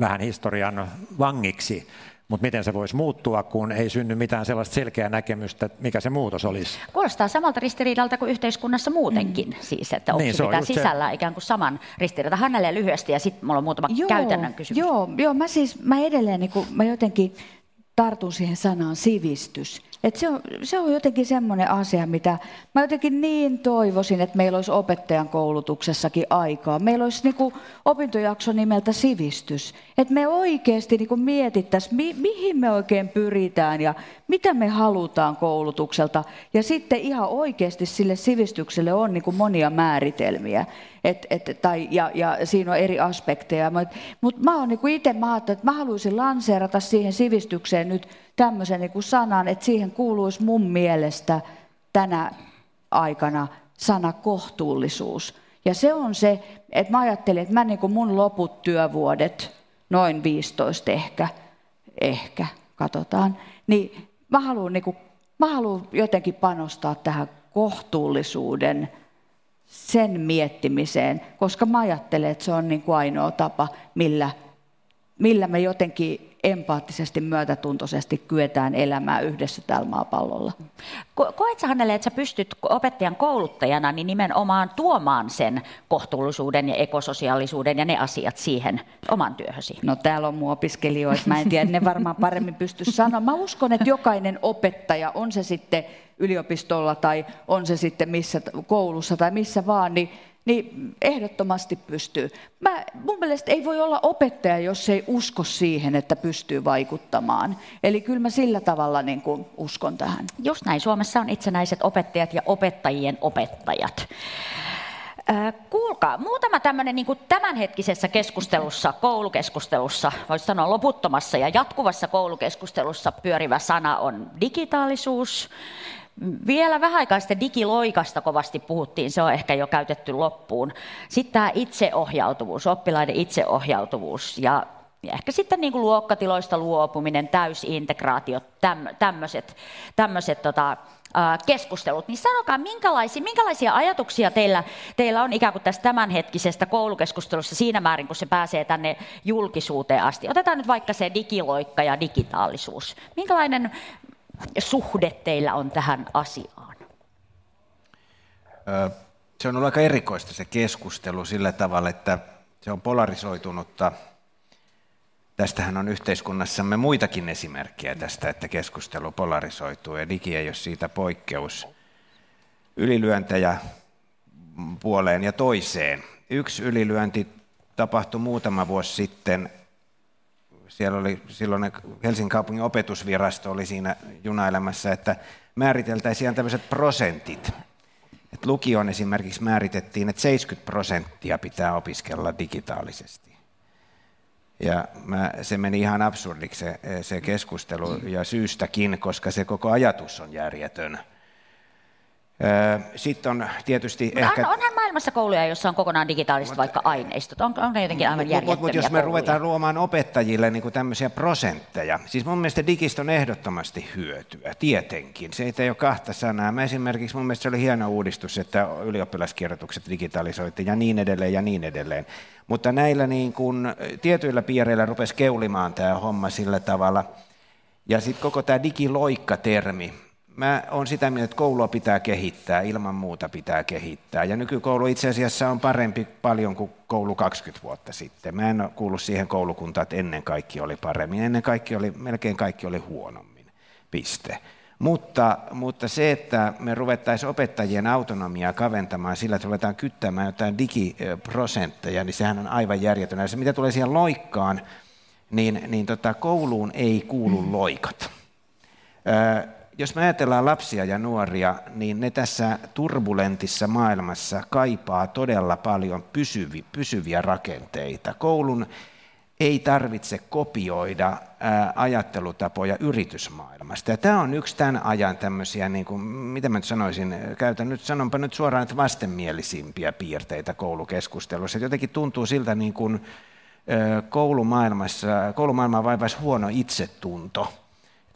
vähän historian vangiksi. Mutta miten se voisi muuttua, kun ei synny mitään sellaista selkeää näkemystä, että mikä se muutos olisi? Kuulostaa samalta ristiriidalta kuin yhteiskunnassa muutenkin, mm. siis, että onko niin, se pitää sisällä se... ikään kuin saman ristiriidan. Hannelle lyhyesti ja sitten mulla on muutama joo, käytännön kysymys. Joo, joo mä siis mä edelleen niin mä jotenkin tartun siihen sanaan sivistys. Et se, on, se on jotenkin semmoinen asia, mitä mä jotenkin niin toivoisin, että meillä olisi opettajan koulutuksessakin aikaa. Meillä olisi niin opintojakso nimeltä sivistys. Että me oikeasti niin mietittäisiin, mi, mihin me oikein pyritään ja mitä me halutaan koulutukselta. Ja sitten ihan oikeasti sille sivistykselle on niin monia määritelmiä. Et, et, tai, ja, ja siinä on eri aspekteja. Mutta mut mä oon niin itse, mä että mä haluaisin lanseerata siihen sivistykseen nyt tämmöisen niin sanan, että siihen kuuluisi mun mielestä tänä aikana sana kohtuullisuus. Ja se on se, että mä ajattelin, että mä niin kuin mun loput työvuodet, noin 15 ehkä, ehkä, katsotaan, niin mä haluan, niin kuin, mä haluan jotenkin panostaa tähän kohtuullisuuden sen miettimiseen, koska mä ajattelen, että se on niin kuin ainoa tapa, millä, millä me jotenkin empaattisesti, myötätuntoisesti kyetään elämään yhdessä tällä maapallolla. Koet sä Hannele, että sä pystyt opettajan kouluttajana niin nimenomaan tuomaan sen kohtuullisuuden ja ekososiaalisuuden ja ne asiat siihen oman työhösi? No täällä on mun opiskelijoita, mä en tiedä, ne varmaan paremmin pysty sanoa. Mä uskon, että jokainen opettaja, on se sitten yliopistolla tai on se sitten missä koulussa tai missä vaan, niin niin ehdottomasti pystyy. Mä, mun mielestä ei voi olla opettaja, jos ei usko siihen, että pystyy vaikuttamaan. Eli kyllä mä sillä tavalla niin kuin uskon tähän. Just näin. Suomessa on itsenäiset opettajat ja opettajien opettajat. Kuulkaa, muutama tämmöinen niin tämänhetkisessä keskustelussa, koulukeskustelussa, voisi sanoa loputtomassa ja jatkuvassa koulukeskustelussa pyörivä sana on digitaalisuus, vielä vähän aikaa sitten digiloikasta kovasti puhuttiin, se on ehkä jo käytetty loppuun. Sitten tämä itseohjautuvuus, oppilaiden itseohjautuvuus. Ja ehkä sitten niin kuin luokkatiloista luopuminen, täysintegraatio, tämmöiset, tämmöiset tota, keskustelut, niin sanokaa, minkälaisia, minkälaisia ajatuksia teillä, teillä on ikään kuin tästä tämänhetkisestä koulukeskustelussa siinä määrin, kun se pääsee tänne julkisuuteen asti. Otetaan nyt vaikka se digiloikka ja digitaalisuus. Minkälainen suhde teillä on tähän asiaan? Se on ollut aika erikoista se keskustelu sillä tavalla, että se on polarisoitunutta Tästähän on yhteiskunnassamme muitakin esimerkkejä tästä, että keskustelu polarisoituu ja digi ei ole siitä poikkeus. Ylilyöntejä puoleen ja toiseen. Yksi ylilyönti tapahtui muutama vuosi sitten. Siellä oli silloin Helsingin kaupungin opetusvirasto oli siinä junaelämässä, että määriteltäisiin ihan tämmöiset prosentit. Et lukion esimerkiksi määritettiin, että 70 prosenttia pitää opiskella digitaalisesti. Ja mä, se meni ihan absurdiksi se, se keskustelu ja syystäkin, koska se koko ajatus on järjetön. Sitten on tietysti no, ehkä... Onhan maailmassa kouluja, joissa on kokonaan digitaaliset vaikka aineistot. On, on ne jotenkin aivan Mutta jos me kouluja. ruvetaan luomaan opettajille niin kuin tämmöisiä prosentteja, siis mun mielestä digistä on ehdottomasti hyötyä, tietenkin. Se ei ole kahta sanaa. Mä esimerkiksi, mun mielestä se oli hieno uudistus, että ylioppilaskirjoitukset digitalisoitiin ja niin edelleen ja niin edelleen. Mutta näillä niin kuin, tietyillä piireillä rupesi keulimaan tämä homma sillä tavalla. Ja sitten koko tämä digiloikka-termi, mä olen sitä mieltä, että koulua pitää kehittää, ilman muuta pitää kehittää. Ja nykykoulu itse asiassa on parempi paljon kuin koulu 20 vuotta sitten. Mä en ole kuullut siihen koulukuntaan, että ennen kaikki oli paremmin. Ennen kaikki oli, melkein kaikki oli huonommin. Piste. Mutta, mutta se, että me ruvettaisiin opettajien autonomiaa kaventamaan sillä, että ruvetaan kyttämään jotain digiprosentteja, niin sehän on aivan järjetönä. Se, mitä tulee siihen loikkaan, niin, niin tota, kouluun ei kuulu loikat jos me ajatellaan lapsia ja nuoria, niin ne tässä turbulentissa maailmassa kaipaa todella paljon pysyviä, rakenteita. Koulun ei tarvitse kopioida ajattelutapoja yritysmaailmasta. Ja tämä on yksi tämän ajan tämmöisiä, niin kuin, mitä mä nyt sanoisin, käytän nyt, sanonpa nyt suoraan, että vastenmielisimpiä piirteitä koulukeskustelussa. Et jotenkin tuntuu siltä niin kuin koulumaailmassa, koulumaailmaa vaivaisi huono itsetunto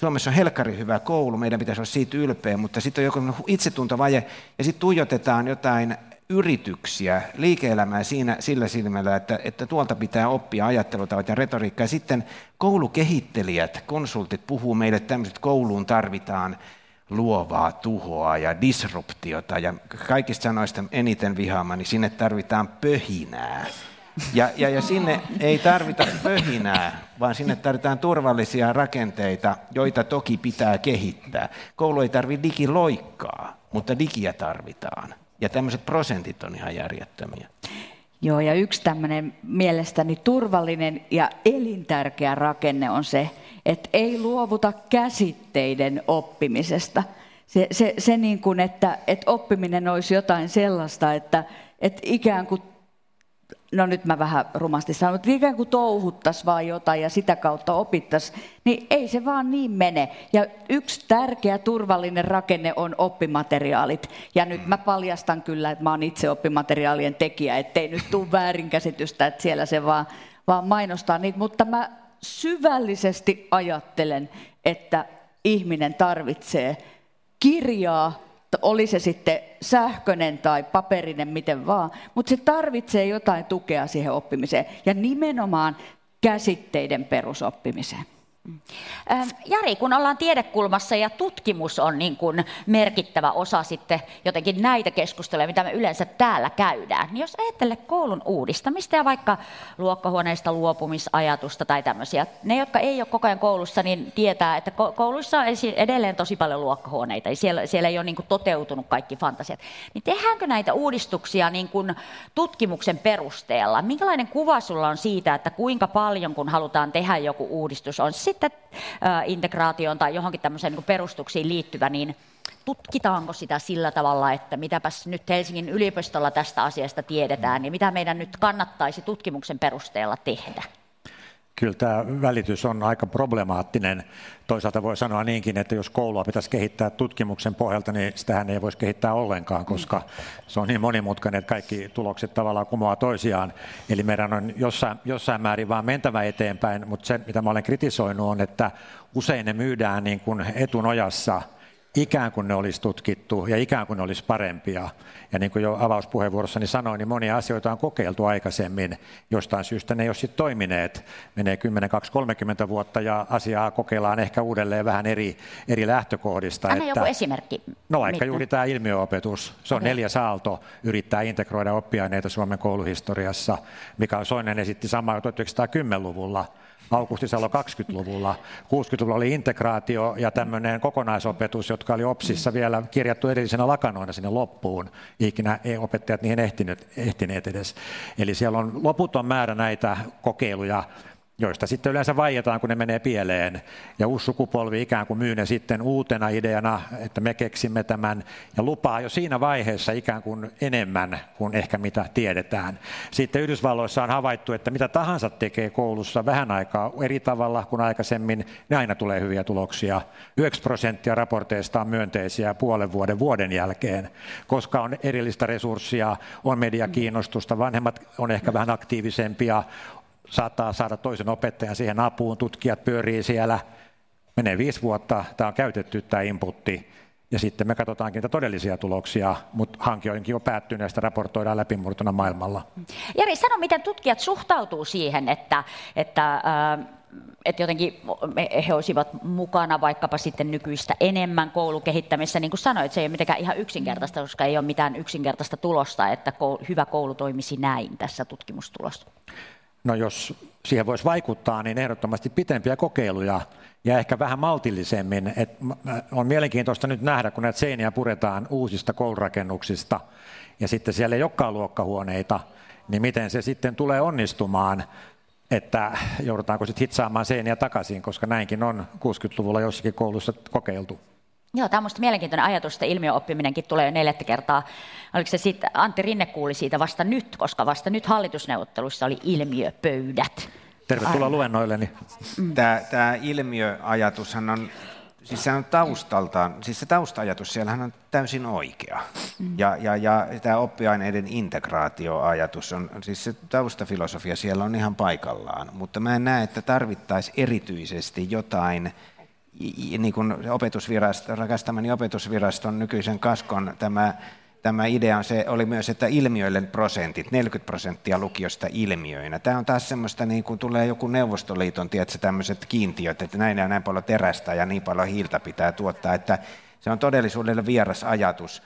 Suomessa on helkkari hyvä koulu, meidän pitäisi olla siitä ylpeä, mutta sitten on joku itsetuntovaje, ja sitten tuijotetaan jotain yrityksiä, liike-elämää siinä, sillä silmällä, että, että tuolta pitää oppia ajattelutavat ja retoriikkaa. Sitten koulukehittelijät, konsultit puhuu meille tämmöiset, kouluun tarvitaan luovaa tuhoa ja disruptiota ja kaikista sanoista eniten vihaamani, niin sinne tarvitaan pöhinää. Ja, ja, ja sinne ei tarvita pöhinää, vaan sinne tarvitaan turvallisia rakenteita, joita toki pitää kehittää. Koulu ei tarvitse digiloikkaa, mutta digiä tarvitaan. Ja tämmöiset prosentit on ihan järjettömiä. Joo, ja yksi tämmöinen mielestäni turvallinen ja elintärkeä rakenne on se, että ei luovuta käsitteiden oppimisesta. Se, se, se niin kuin, että, että oppiminen olisi jotain sellaista, että, että ikään kuin no nyt mä vähän rumasti sanon, mutta ikään kuin touhuttaisiin vaan jotain ja sitä kautta opittaisiin, niin ei se vaan niin mene. Ja yksi tärkeä turvallinen rakenne on oppimateriaalit. Ja nyt mä paljastan kyllä, että mä oon itse oppimateriaalien tekijä, ettei nyt tule väärinkäsitystä, että siellä se vaan, vaan mainostaa niitä. Mutta mä syvällisesti ajattelen, että ihminen tarvitsee kirjaa, oli se sitten sähköinen tai paperinen, miten vaan, mutta se tarvitsee jotain tukea siihen oppimiseen ja nimenomaan käsitteiden perusoppimiseen. Ähm, Jari, kun ollaan tiedekulmassa ja tutkimus on niin kuin merkittävä osa sitten jotenkin näitä keskusteluja, mitä me yleensä täällä käydään, niin jos ajattelee koulun uudistamista ja vaikka luokkahuoneista luopumisajatusta tai tämmöisiä, ne, jotka ei ole koko ajan koulussa, niin tietää, että kouluissa on edelleen tosi paljon luokkahuoneita, ja siellä, siellä ei ole niin kuin toteutunut kaikki fantasiat. Niin tehdäänkö näitä uudistuksia niin kuin tutkimuksen perusteella? Minkälainen kuva sulla on siitä, että kuinka paljon, kun halutaan tehdä joku uudistus, on sitten integraatioon tai johonkin tämmöiseen niin perustuksiin liittyvä, niin tutkitaanko sitä sillä tavalla, että mitäpäs nyt Helsingin yliopistolla tästä asiasta tiedetään, niin mitä meidän nyt kannattaisi tutkimuksen perusteella tehdä? Kyllä tämä välitys on aika problemaattinen. Toisaalta voi sanoa niinkin, että jos koulua pitäisi kehittää tutkimuksen pohjalta, niin sitähän ei voisi kehittää ollenkaan, koska se on niin monimutkainen, että kaikki tulokset tavallaan kumoaa toisiaan. Eli meidän on jossain, jossain määrin vaan mentävä eteenpäin, mutta se, mitä mä olen kritisoinut, on, että usein ne myydään niin kuin etunojassa – ikään kuin ne olisi tutkittu ja ikään kuin ne olisi parempia. Ja niin kuin jo avauspuheenvuorossani sanoin, niin monia asioita on kokeiltu aikaisemmin. Jostain syystä ne ei ole sitten toimineet. Menee 10, 20, 30 vuotta ja asiaa kokeillaan ehkä uudelleen vähän eri, eri lähtökohdista. Anna että, joku esimerkki. No vaikka Mitä? juuri tämä ilmiöopetus. Se on okay. neljäs aalto yrittää integroida oppiaineita Suomen kouluhistoriassa. Mikael Soinen esitti samaa 1910-luvulla Augusti Salo 20-luvulla. 60-luvulla oli integraatio ja tämmöinen kokonaisopetus, jotka oli OPSissa vielä kirjattu edellisenä lakanoina sinne loppuun. Ikinä ei opettajat niihin ehtineet, ehtineet edes. Eli siellä on loputon määrä näitä kokeiluja, joista sitten yleensä vaietaan, kun ne menee pieleen. Ja uusi sukupolvi ikään kuin myy ne sitten uutena ideana, että me keksimme tämän, ja lupaa jo siinä vaiheessa ikään kuin enemmän kuin ehkä mitä tiedetään. Sitten Yhdysvalloissa on havaittu, että mitä tahansa tekee koulussa vähän aikaa eri tavalla kuin aikaisemmin, niin aina tulee hyviä tuloksia. 9 prosenttia raporteista on myönteisiä puolen vuoden vuoden jälkeen, koska on erillistä resurssia, on mediakiinnostusta, vanhemmat on ehkä vähän aktiivisempia, saattaa saada toisen opettajan siihen apuun, tutkijat pyörii siellä, menee viisi vuotta, tämä on käytetty tämä inputti, ja sitten me katsotaankin niitä todellisia tuloksia, mutta hanke onkin jo päättynyt ja sitä raportoidaan läpimurtona maailmalla. Jari, sano, miten tutkijat suhtautuu siihen, että, että äh, että jotenkin he olisivat mukana vaikkapa sitten nykyistä enemmän koulukehittämisessä. Niin kuin sanoit, se ei ole mitenkään ihan yksinkertaista, koska ei ole mitään yksinkertaista tulosta, että hyvä koulu toimisi näin tässä tutkimustulossa. No jos siihen voisi vaikuttaa, niin ehdottomasti pitempiä kokeiluja ja ehkä vähän maltillisemmin. Et on mielenkiintoista nyt nähdä, kun näitä seiniä puretaan uusista koulurakennuksista ja sitten siellä ei olekaan luokkahuoneita, niin miten se sitten tulee onnistumaan, että joudutaanko sitten hitsaamaan seiniä takaisin, koska näinkin on 60-luvulla jossakin koulussa kokeiltu. Joo, tämä on minusta mielenkiintoinen ajatus, että ilmiöoppiminenkin tulee jo neljättä kertaa. Oliko se sitten, Antti Rinne kuuli siitä vasta nyt, koska vasta nyt hallitusneuvotteluissa oli ilmiöpöydät. Tervetuloa luennoilleni. Mm. Tämä, tämä ilmiöajatushan on, siis se on taustaltaan, siis se taustajatus siellähän on täysin oikea. Mm. Ja, ja, ja tämä oppiaineiden integraatioajatus on, siis se taustafilosofia siellä on ihan paikallaan, mutta mä en näe, että tarvittaisiin erityisesti jotain niin kuin opetusvirasto, rakastamani opetusviraston nykyisen kaskon tämä, tämä idea on se, oli myös, että ilmiöille prosentit, 40 prosenttia lukiosta ilmiöinä. Tämä on taas semmoista, niin kuin tulee joku Neuvostoliiton, tiedätkö, tämmöiset kiintiöt, että näin ja näin paljon terästä ja niin paljon hiiltä pitää tuottaa, että se on todellisuudelle vieras ajatus.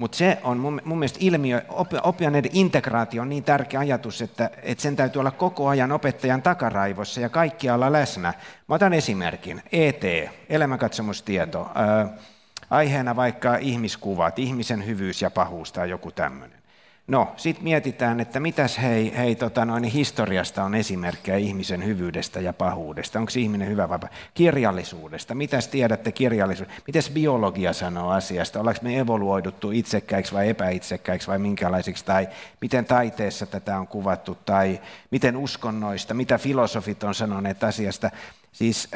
Mutta se on mun, mun mielestä ilmiö, oppiaineiden integraatio on niin tärkeä ajatus, että, että sen täytyy olla koko ajan opettajan takaraivossa ja kaikkialla läsnä. Mä otan esimerkin. ET, elämänkatsomustieto. Ää, aiheena vaikka ihmiskuvat, ihmisen hyvyys ja pahuus tai joku tämmöinen. No, sitten mietitään, että mitäs hei, hei tota noin, historiasta on esimerkkejä ihmisen hyvyydestä ja pahuudesta. Onko ihminen hyvä vai Kirjallisuudesta. Mitäs tiedätte kirjallisuudesta? Mitäs biologia sanoo asiasta? Ollaanko me evoluoiduttu itsekkäiksi vai epäitsekkäiksi vai minkälaisiksi? Tai miten taiteessa tätä on kuvattu? Tai miten uskonnoista? Mitä filosofit on sanoneet asiasta? Siis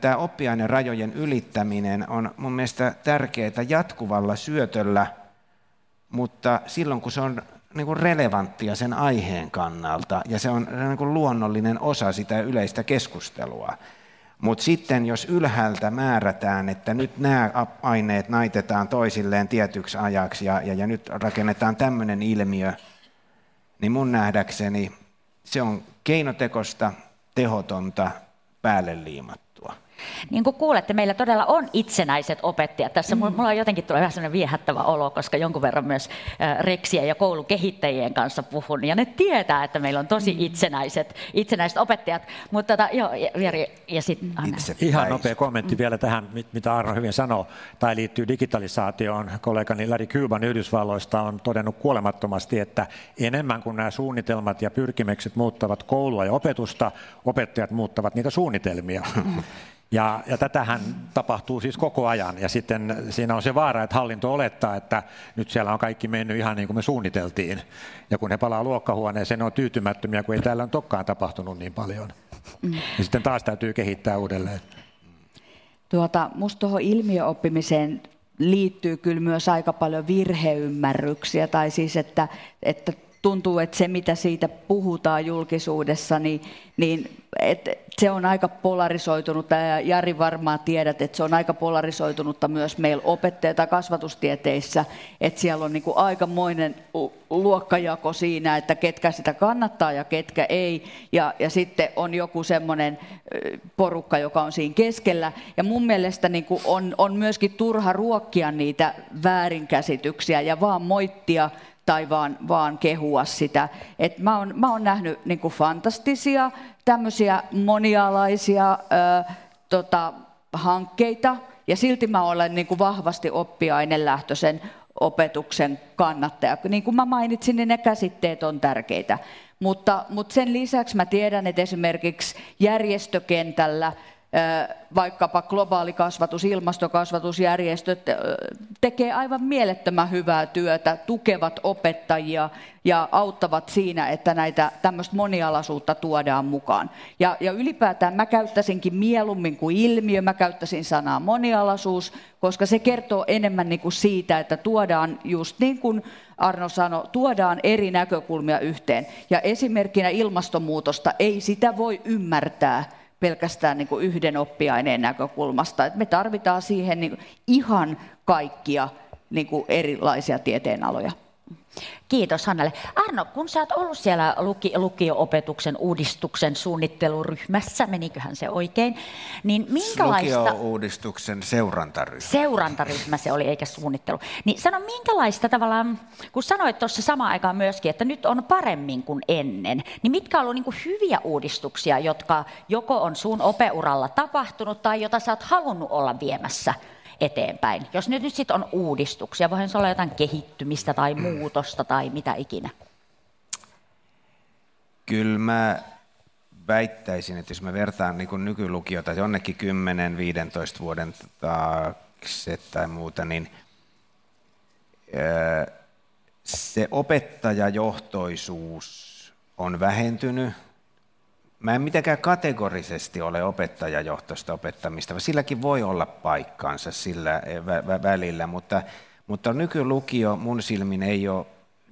tämä oppiaineen rajojen ylittäminen on mun mielestä tärkeää jatkuvalla syötöllä – mutta silloin kun se on niin kuin relevanttia sen aiheen kannalta ja se on niin kuin luonnollinen osa sitä yleistä keskustelua. Mutta sitten jos ylhäältä määrätään, että nyt nämä aineet naitetaan toisilleen tietyksi ajaksi ja, ja, ja nyt rakennetaan tämmöinen ilmiö, niin mun nähdäkseni se on keinotekosta, tehotonta, päälle liimattu. Niin kuin kuulette, meillä todella on itsenäiset opettajat. Tässä mm. mulla on jotenkin tulee vähän sellainen viehättävä olo, koska jonkun verran myös reksiä ja koulukehittäjien kanssa puhun. Ja ne tietää, että meillä on tosi mm. itsenäiset, itsenäiset opettajat. Mutta tota, joo, Jari, ja sitten Ihan nopea kommentti vielä tähän, mitä Arno hyvin sanoi. Tai liittyy digitalisaatioon. Kollegani Larry Cuban Yhdysvalloista on todennut kuolemattomasti, että enemmän kuin nämä suunnitelmat ja pyrkimykset muuttavat koulua ja opetusta, opettajat muuttavat niitä suunnitelmia. [LAUGHS] Ja, ja tätähän tapahtuu siis koko ajan. Ja sitten siinä on se vaara, että hallinto olettaa, että nyt siellä on kaikki mennyt ihan niin kuin me suunniteltiin. Ja kun he palaa luokkahuoneeseen, ne on tyytymättömiä, kun ei täällä ole tokkaan tapahtunut niin paljon. Mm. Ja sitten taas täytyy kehittää uudelleen. Tuota, musta tuohon ilmiöoppimiseen liittyy kyllä myös aika paljon virheymmärryksiä, tai siis että, että tuntuu, että se mitä siitä puhutaan julkisuudessa, niin, niin et se on aika polarisoitunutta, ja Jari varmaan tiedät, että se on aika polarisoitunutta myös meillä opettajat tai kasvatustieteissä, että siellä on niin kuin aikamoinen luokkajako siinä, että ketkä sitä kannattaa ja ketkä ei, ja, ja sitten on joku semmoinen porukka, joka on siinä keskellä, ja mun mielestä niin kuin on, on myöskin turha ruokkia niitä väärinkäsityksiä ja vaan moittia tai vaan, vaan kehua sitä. Et mä, oon, mä oon nähnyt niin kuin fantastisia, tämmöisiä monialaisia ö, tota, hankkeita, ja silti mä olen niin kuin vahvasti oppiainelähtöisen opetuksen kannattaja. Niin kuin mä mainitsin, niin ne käsitteet on tärkeitä. Mutta, mutta sen lisäksi mä tiedän, että esimerkiksi järjestökentällä vaikkapa globaali kasvatus, ilmastokasvatusjärjestöt tekee aivan mielettömän hyvää työtä, tukevat opettajia ja auttavat siinä, että näitä tämmöistä monialaisuutta tuodaan mukaan. Ja, ja ylipäätään mä käyttäisinkin mieluummin kuin ilmiö, mä käyttäisin sanaa monialaisuus, koska se kertoo enemmän niin kuin siitä, että tuodaan just niin kuin Arno sanoi, tuodaan eri näkökulmia yhteen. Ja esimerkkinä ilmastonmuutosta ei sitä voi ymmärtää pelkästään niin kuin yhden oppiaineen näkökulmasta. Et me tarvitaan siihen niin ihan kaikkia niin kuin erilaisia tieteenaloja. Kiitos Hannelle. Arno, kun sä oot ollut siellä luki, lukio-opetuksen uudistuksen suunnitteluryhmässä, meniköhän se oikein, niin minkälaista... Lukio-uudistuksen seurantaryhmä. Seurantaryhmä se oli, eikä suunnittelu. Niin sano, minkälaista tavallaan, kun sanoit tuossa samaan aikaan myöskin, että nyt on paremmin kuin ennen, niin mitkä on ollut niin hyviä uudistuksia, jotka joko on sun opeuralla tapahtunut tai jota sä oot halunnut olla viemässä eteenpäin. Jos nyt, nyt sitten on uudistuksia, voihan se olla jotain kehittymistä tai muutosta tai mitä ikinä. Kyllä mä väittäisin, että jos mä vertaan niin nykylukiota jonnekin 10-15 vuoden taakse tai muuta, niin se opettajajohtoisuus on vähentynyt Mä en mitenkään kategorisesti ole opettajajohtoista opettamista, silläkin voi olla paikkaansa sillä eh, vä- vä- välillä, mutta, mutta nykylukio mun silmin ei ole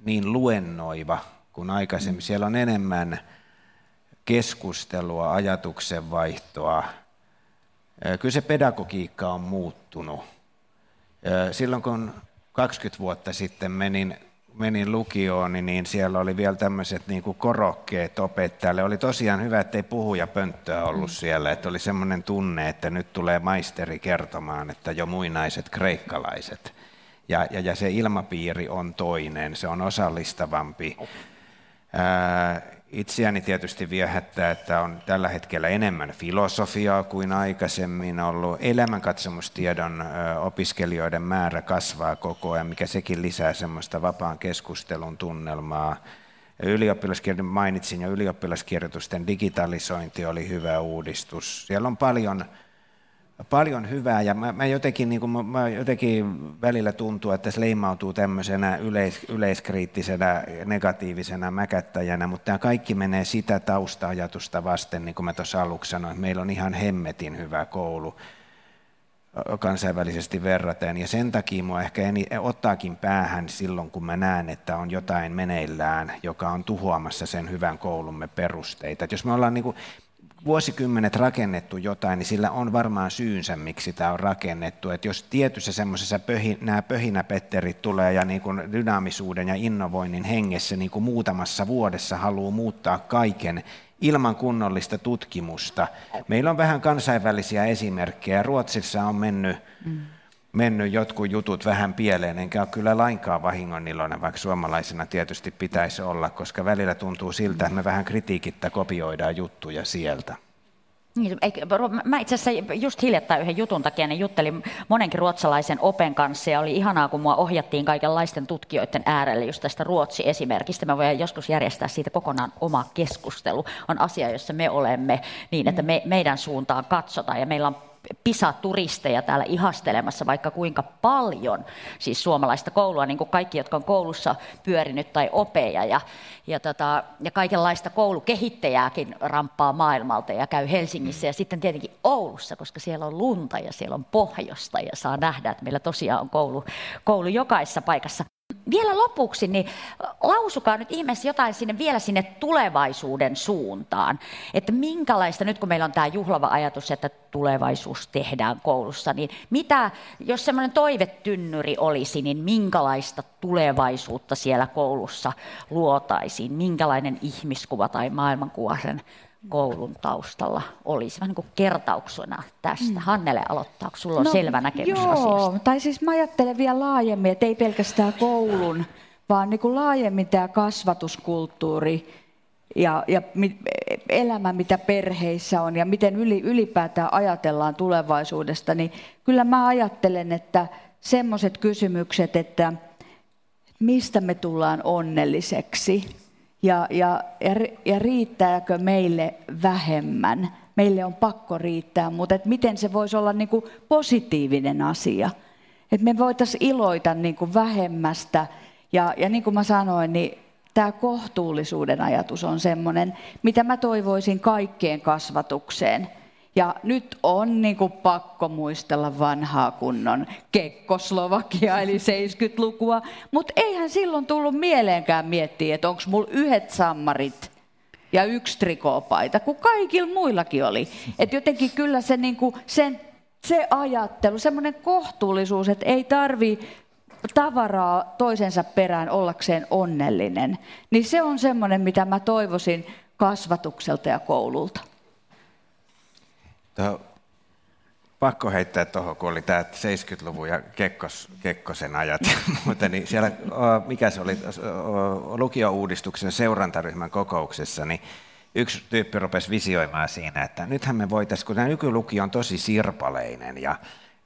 niin luennoiva kuin aikaisemmin. Siellä on enemmän keskustelua, ajatuksenvaihtoa. Eh, kyllä se pedagogiikka on muuttunut. Eh, silloin kun 20 vuotta sitten menin menin lukioon, niin, siellä oli vielä tämmöiset niin kuin korokkeet opettajalle. Oli tosiaan hyvä, että ei puhuja pönttöä ollut mm. siellä, että oli semmoinen tunne, että nyt tulee maisteri kertomaan, että jo muinaiset kreikkalaiset. Ja, ja, ja se ilmapiiri on toinen, se on osallistavampi. Ää, Itseäni tietysti viehättää, että on tällä hetkellä enemmän filosofiaa kuin aikaisemmin ollut. Elämänkatsomustiedon opiskelijoiden määrä kasvaa koko ajan, mikä sekin lisää semmoista vapaan keskustelun tunnelmaa. Ylioppilaskirjoituksen mainitsin jo, ylioppilaskirjoitusten digitalisointi oli hyvä uudistus. Siellä on paljon paljon hyvää ja mä, mä, jotenkin, niin kuin, mä jotenkin välillä tuntuu, että se leimautuu tämmöisenä yleis, yleiskriittisenä negatiivisena mäkättäjänä, mutta tämä kaikki menee sitä tausta-ajatusta vasten, niin kuin mä tuossa aluksi sanoin, että meillä on ihan hemmetin hyvä koulu kansainvälisesti verraten. Ja sen takia mua ehkä eni, ottaakin päähän silloin, kun mä näen, että on jotain meneillään, joka on tuhoamassa sen hyvän koulumme perusteita. Et jos me ollaan niin kuin, vuosikymmenet rakennettu jotain, niin sillä on varmaan syynsä, miksi tämä on rakennettu. Että jos tietyssä semmoisessa pöhi, nämä pöhinäpetterit tulee ja niin kuin dynaamisuuden ja innovoinnin hengessä niin kuin muutamassa vuodessa haluaa muuttaa kaiken ilman kunnollista tutkimusta. Meillä on vähän kansainvälisiä esimerkkejä. Ruotsissa on mennyt mm mennyt jotkut jutut vähän pieleen, enkä ole kyllä lainkaan vahingon vaikka suomalaisena tietysti pitäisi olla, koska välillä tuntuu siltä, että me vähän kritiikittä kopioidaan juttuja sieltä. Niin, mä itse asiassa just hiljattain yhden jutun takia niin juttelin monenkin ruotsalaisen open kanssa ja oli ihanaa, kun mua ohjattiin kaikenlaisten tutkijoiden äärelle just tästä Ruotsi-esimerkistä. Mä voin joskus järjestää siitä kokonaan oma keskustelu. On asia, jossa me olemme niin, että me, meidän suuntaan katsotaan ja meillä on PISA-turisteja täällä ihastelemassa vaikka kuinka paljon, siis suomalaista koulua, niin kuin kaikki, jotka on koulussa pyörinyt tai opeja. Ja, ja, tota, ja kaikenlaista koulukehittäjääkin ramppaa maailmalta ja käy Helsingissä ja sitten tietenkin Oulussa, koska siellä on lunta ja siellä on pohjosta ja saa nähdä, että meillä tosiaan on koulu, koulu jokaisessa paikassa vielä lopuksi, niin lausukaa nyt ihmeessä jotain sinne vielä sinne tulevaisuuden suuntaan. Että minkälaista, nyt kun meillä on tämä juhlava ajatus, että tulevaisuus tehdään koulussa, niin mitä, jos semmoinen toivetynnyri olisi, niin minkälaista tulevaisuutta siellä koulussa luotaisiin? Minkälainen ihmiskuva tai maailmankuva sen koulun taustalla olisi? Vähän niin kuin kertauksena tästä. Mm. Hannele aloittaa, kun sulla on no, selvä näkemys joo, asiasta. tai siis mä ajattelen vielä laajemmin, että ei pelkästään koulun, vaan niin kuin laajemmin tämä kasvatuskulttuuri ja, ja elämä, mitä perheissä on ja miten yli, ylipäätään ajatellaan tulevaisuudesta, niin kyllä mä ajattelen, että semmoiset kysymykset, että mistä me tullaan onnelliseksi, ja, ja, ja, riittääkö meille vähemmän. Meille on pakko riittää, mutta et miten se voisi olla niin kuin positiivinen asia. Että me voitaisiin iloita niin kuin vähemmästä. Ja, ja niin kuin mä sanoin, niin tämä kohtuullisuuden ajatus on sellainen, mitä mä toivoisin kaikkeen kasvatukseen – ja nyt on niin kuin pakko muistella vanhaa kunnon Kekkoslovakia eli 70-lukua, mutta eihän silloin tullut mieleenkään miettiä, että onko mulla yhdet sammarit ja yksi trikoopaita, kun kaikilla muillakin oli. Et jotenkin kyllä se, niin kuin, sen, se ajattelu, semmoinen kohtuullisuus, että ei tarvi tavaraa toisensa perään ollakseen onnellinen, niin se on semmoinen, mitä mä toivoisin kasvatukselta ja koululta. Tuo, pakko heittää tuohon, kun oli tämä 70-luvun ja Kekkos, Kekkosen ajat. [LAUGHS] Ja muuta, niin siellä, mikä se oli, lukio-uudistuksen seurantaryhmän kokouksessa, niin yksi tyyppi rupesi visioimaan siinä, että nythän me voitaisiin, kun tämä nykylukio on tosi sirpaleinen ja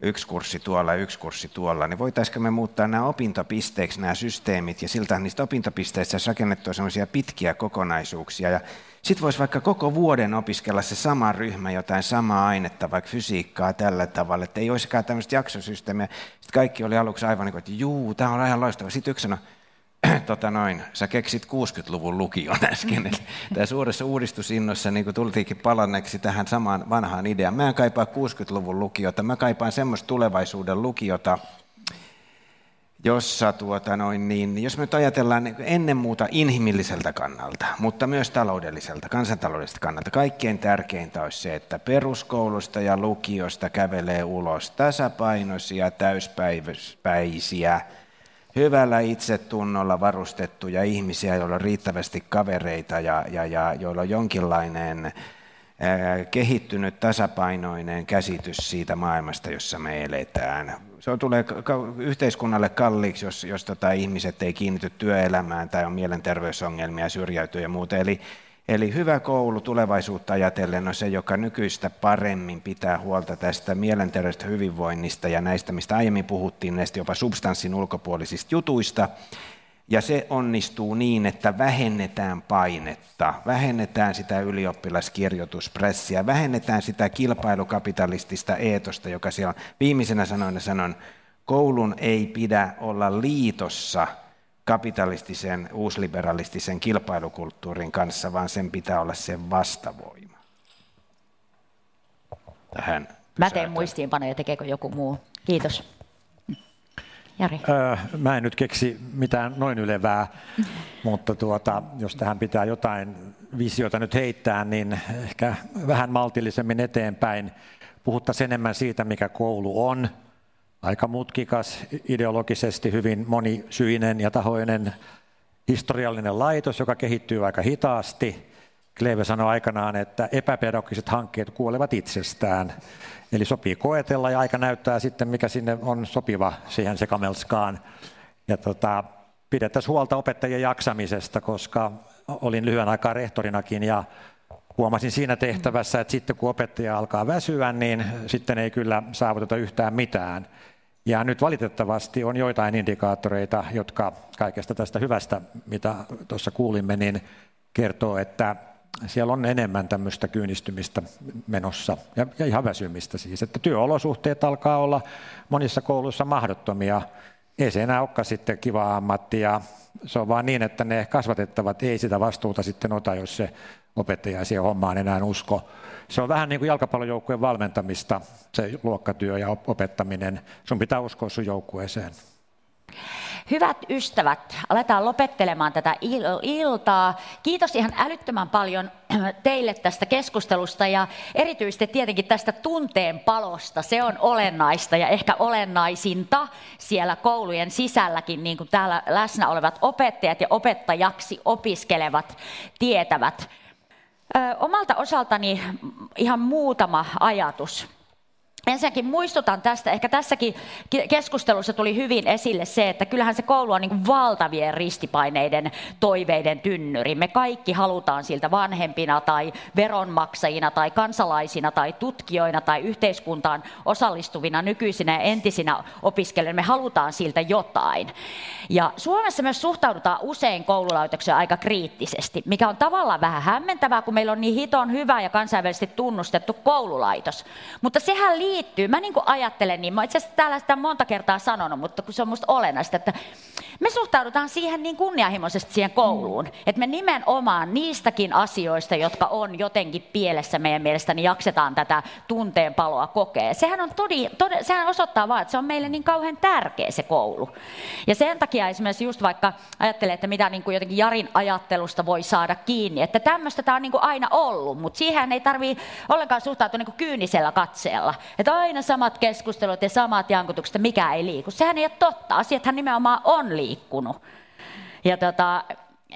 yksi kurssi tuolla yksi kurssi tuolla, niin voitaisiinko me muuttaa nämä opintopisteiksi nämä systeemit ja siltä niistä opintopisteistä rakennettua sellaisia pitkiä kokonaisuuksia ja sitten voisi vaikka koko vuoden opiskella se sama ryhmä jotain samaa ainetta, vaikka fysiikkaa tällä tavalla, että ei olisikaan tämmöistä jaksosysteemiä. Sitten kaikki oli aluksi aivan niin kuin, että juu, tämä on ihan loistava. Sitten yksi sanoi, [CLEARS THROAT] tota noin, sä keksit 60-luvun lukion [LAUGHS] äsken. Tämä suuressa uudistusinnossa niin tultiinkin palanneeksi tähän samaan vanhaan ideaan. Mä en kaipaa 60-luvun lukiota, mä kaipaan semmoista tulevaisuuden lukiota, jossa tuota noin, niin, jos me nyt ajatellaan niin ennen muuta inhimilliseltä kannalta, mutta myös taloudelliselta, kansantaloudelliselta kannalta, kaikkein tärkeintä olisi se, että peruskoulusta ja lukiosta kävelee ulos tasapainoisia, täyspäisiä, hyvällä itsetunnolla varustettuja ihmisiä, joilla on riittävästi kavereita ja, ja, ja joilla on jonkinlainen kehittynyt tasapainoinen käsitys siitä maailmasta, jossa me eletään. Se tulee yhteiskunnalle kalliiksi, jos, jos tota ihmiset ei kiinnity työelämään tai on mielenterveysongelmia, syrjäytyy ja muuta. Eli, eli hyvä koulu tulevaisuutta ajatellen on se, joka nykyistä paremmin pitää huolta tästä mielenterveydestä hyvinvoinnista ja näistä, mistä aiemmin puhuttiin, näistä jopa substanssin ulkopuolisista jutuista, ja se onnistuu niin, että vähennetään painetta, vähennetään sitä ylioppilaskirjoituspressiä, vähennetään sitä kilpailukapitalistista eetosta, joka siellä on. Viimeisenä sanoina sanon, koulun ei pidä olla liitossa kapitalistisen, uusliberalistisen kilpailukulttuurin kanssa, vaan sen pitää olla sen vastavoima. Tähän Mä teen muistiinpanoja, tekeekö joku muu. Kiitos. Jari. Öö, mä en nyt keksi mitään noin ylevää, mutta tuota, jos tähän pitää jotain visiota nyt heittää, niin ehkä vähän maltillisemmin eteenpäin. Puhuttaisiin enemmän siitä, mikä koulu on. Aika mutkikas, ideologisesti hyvin monisyinen ja tahoinen historiallinen laitos, joka kehittyy aika hitaasti. Kleve sanoi aikanaan, että epäpedagogiset hankkeet kuolevat itsestään. Eli sopii koetella ja aika näyttää sitten, mikä sinne on sopiva siihen sekamelskaan. Ja tota, pidettäisiin huolta opettajien jaksamisesta, koska olin lyhyen aikaa rehtorinakin ja huomasin siinä tehtävässä, että sitten kun opettaja alkaa väsyä, niin sitten ei kyllä saavuteta yhtään mitään. Ja nyt valitettavasti on joitain indikaattoreita, jotka kaikesta tästä hyvästä, mitä tuossa kuulimme, niin kertoo, että siellä on enemmän tämmöistä kyynistymistä menossa ja, ja ihan väsymistä siis, että työolosuhteet alkaa olla monissa kouluissa mahdottomia. Ei se enää olekaan sitten kiva ammatti ja se on vaan niin, että ne kasvatettavat ei sitä vastuuta sitten ota, jos se opettaja siihen hommaan enää usko. Se on vähän niin kuin jalkapallojoukkueen valmentamista, se luokkatyö ja opettaminen. Sun pitää uskoa sun joukkueeseen. Hyvät ystävät, aletaan lopettelemaan tätä iltaa. Kiitos ihan älyttömän paljon [CLEARS THROAT] teille tästä keskustelusta ja erityisesti tietenkin tästä tunteen palosta. Se on olennaista ja ehkä olennaisinta siellä koulujen sisälläkin, niin kuin täällä läsnä olevat opettajat ja opettajaksi opiskelevat tietävät. Omalta osaltani ihan muutama ajatus. Ensinnäkin muistutan tästä, ehkä tässäkin keskustelussa tuli hyvin esille se, että kyllähän se koulu on niin valtavien ristipaineiden toiveiden tynnyri. Me kaikki halutaan siltä vanhempina tai veronmaksajina tai kansalaisina tai tutkijoina tai yhteiskuntaan osallistuvina nykyisinä ja entisinä opiskelijoina. Me halutaan siltä jotain. Ja Suomessa myös suhtaudutaan usein koululaitokseen aika kriittisesti, mikä on tavallaan vähän hämmentävää, kun meillä on niin hiton hyvä ja kansainvälisesti tunnustettu koululaitos. Mutta sehän liittyy liittyy. Mä niin ajattelen niin, mä itse asiassa täällä sitä monta kertaa sanonut, mutta kun se on musta olennaista, että me suhtaudutaan siihen niin kunnianhimoisesti siihen kouluun, mm. että me nimenomaan niistäkin asioista, jotka on jotenkin pielessä meidän mielestä, niin jaksetaan tätä tunteenpaloa kokea. Sehän, on todi, todi, sehän osoittaa vaan, että se on meille niin kauhean tärkeä se koulu. Ja sen takia esimerkiksi just vaikka ajattelee, että mitä niin kuin jotenkin Jarin ajattelusta voi saada kiinni, että tämmöistä tämä on niin kuin aina ollut, mutta siihen ei tarvitse ollenkaan suhtautua niin kuin kyynisellä katseella. Että aina samat keskustelut ja samat jankutukset, mikä ei liiku. Sehän ei ole totta. Asiathan nimenomaan on liikkunut. Ja tota,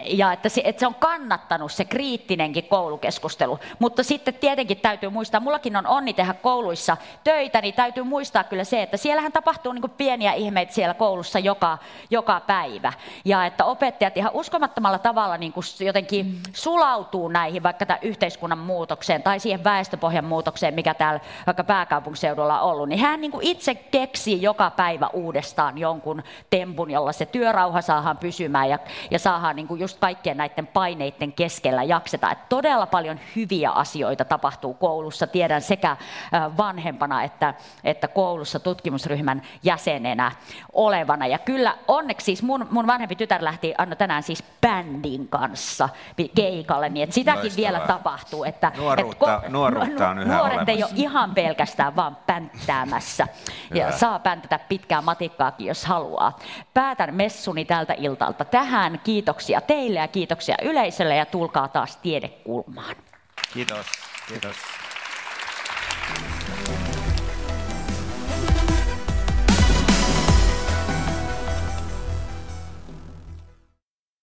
ja että se, että se on kannattanut se kriittinenkin koulukeskustelu. Mutta sitten tietenkin täytyy muistaa, mullakin on onni tehdä kouluissa töitä, niin täytyy muistaa kyllä se, että siellähän tapahtuu niin pieniä ihmeitä siellä koulussa joka, joka päivä. Ja että opettajat ihan uskomattomalla tavalla niin kuin jotenkin sulautuu näihin vaikka tämän yhteiskunnan muutokseen tai siihen väestöpohjan muutokseen, mikä täällä vaikka pääkaupunkiseudulla on ollut. Niin hän niin itse keksii joka päivä uudestaan jonkun tempun, jolla se työrauha saadaan pysymään ja, ja saadaan niin kuin just kaikkien näiden paineiden keskellä jaksetaan. Että todella paljon hyviä asioita tapahtuu koulussa. Tiedän sekä vanhempana että, että koulussa tutkimusryhmän jäsenenä olevana. Ja kyllä onneksi siis mun, mun vanhempi tytär lähti Anno tänään siis bändin kanssa keikalle, niin että sitäkin Loistavaa. vielä tapahtuu. Että, nuoruutta, että ko, nuoruutta on yhä Nuoret olemassa. ei ole ihan pelkästään vaan pänttäämässä. Ja saa päntätä pitkää matikkaakin, jos haluaa. Päätän messuni tältä iltalta tähän. Kiitoksia teille ja kiitoksia yleisölle ja tulkaa taas tiedekulmaan. Kiitos. Kiitos.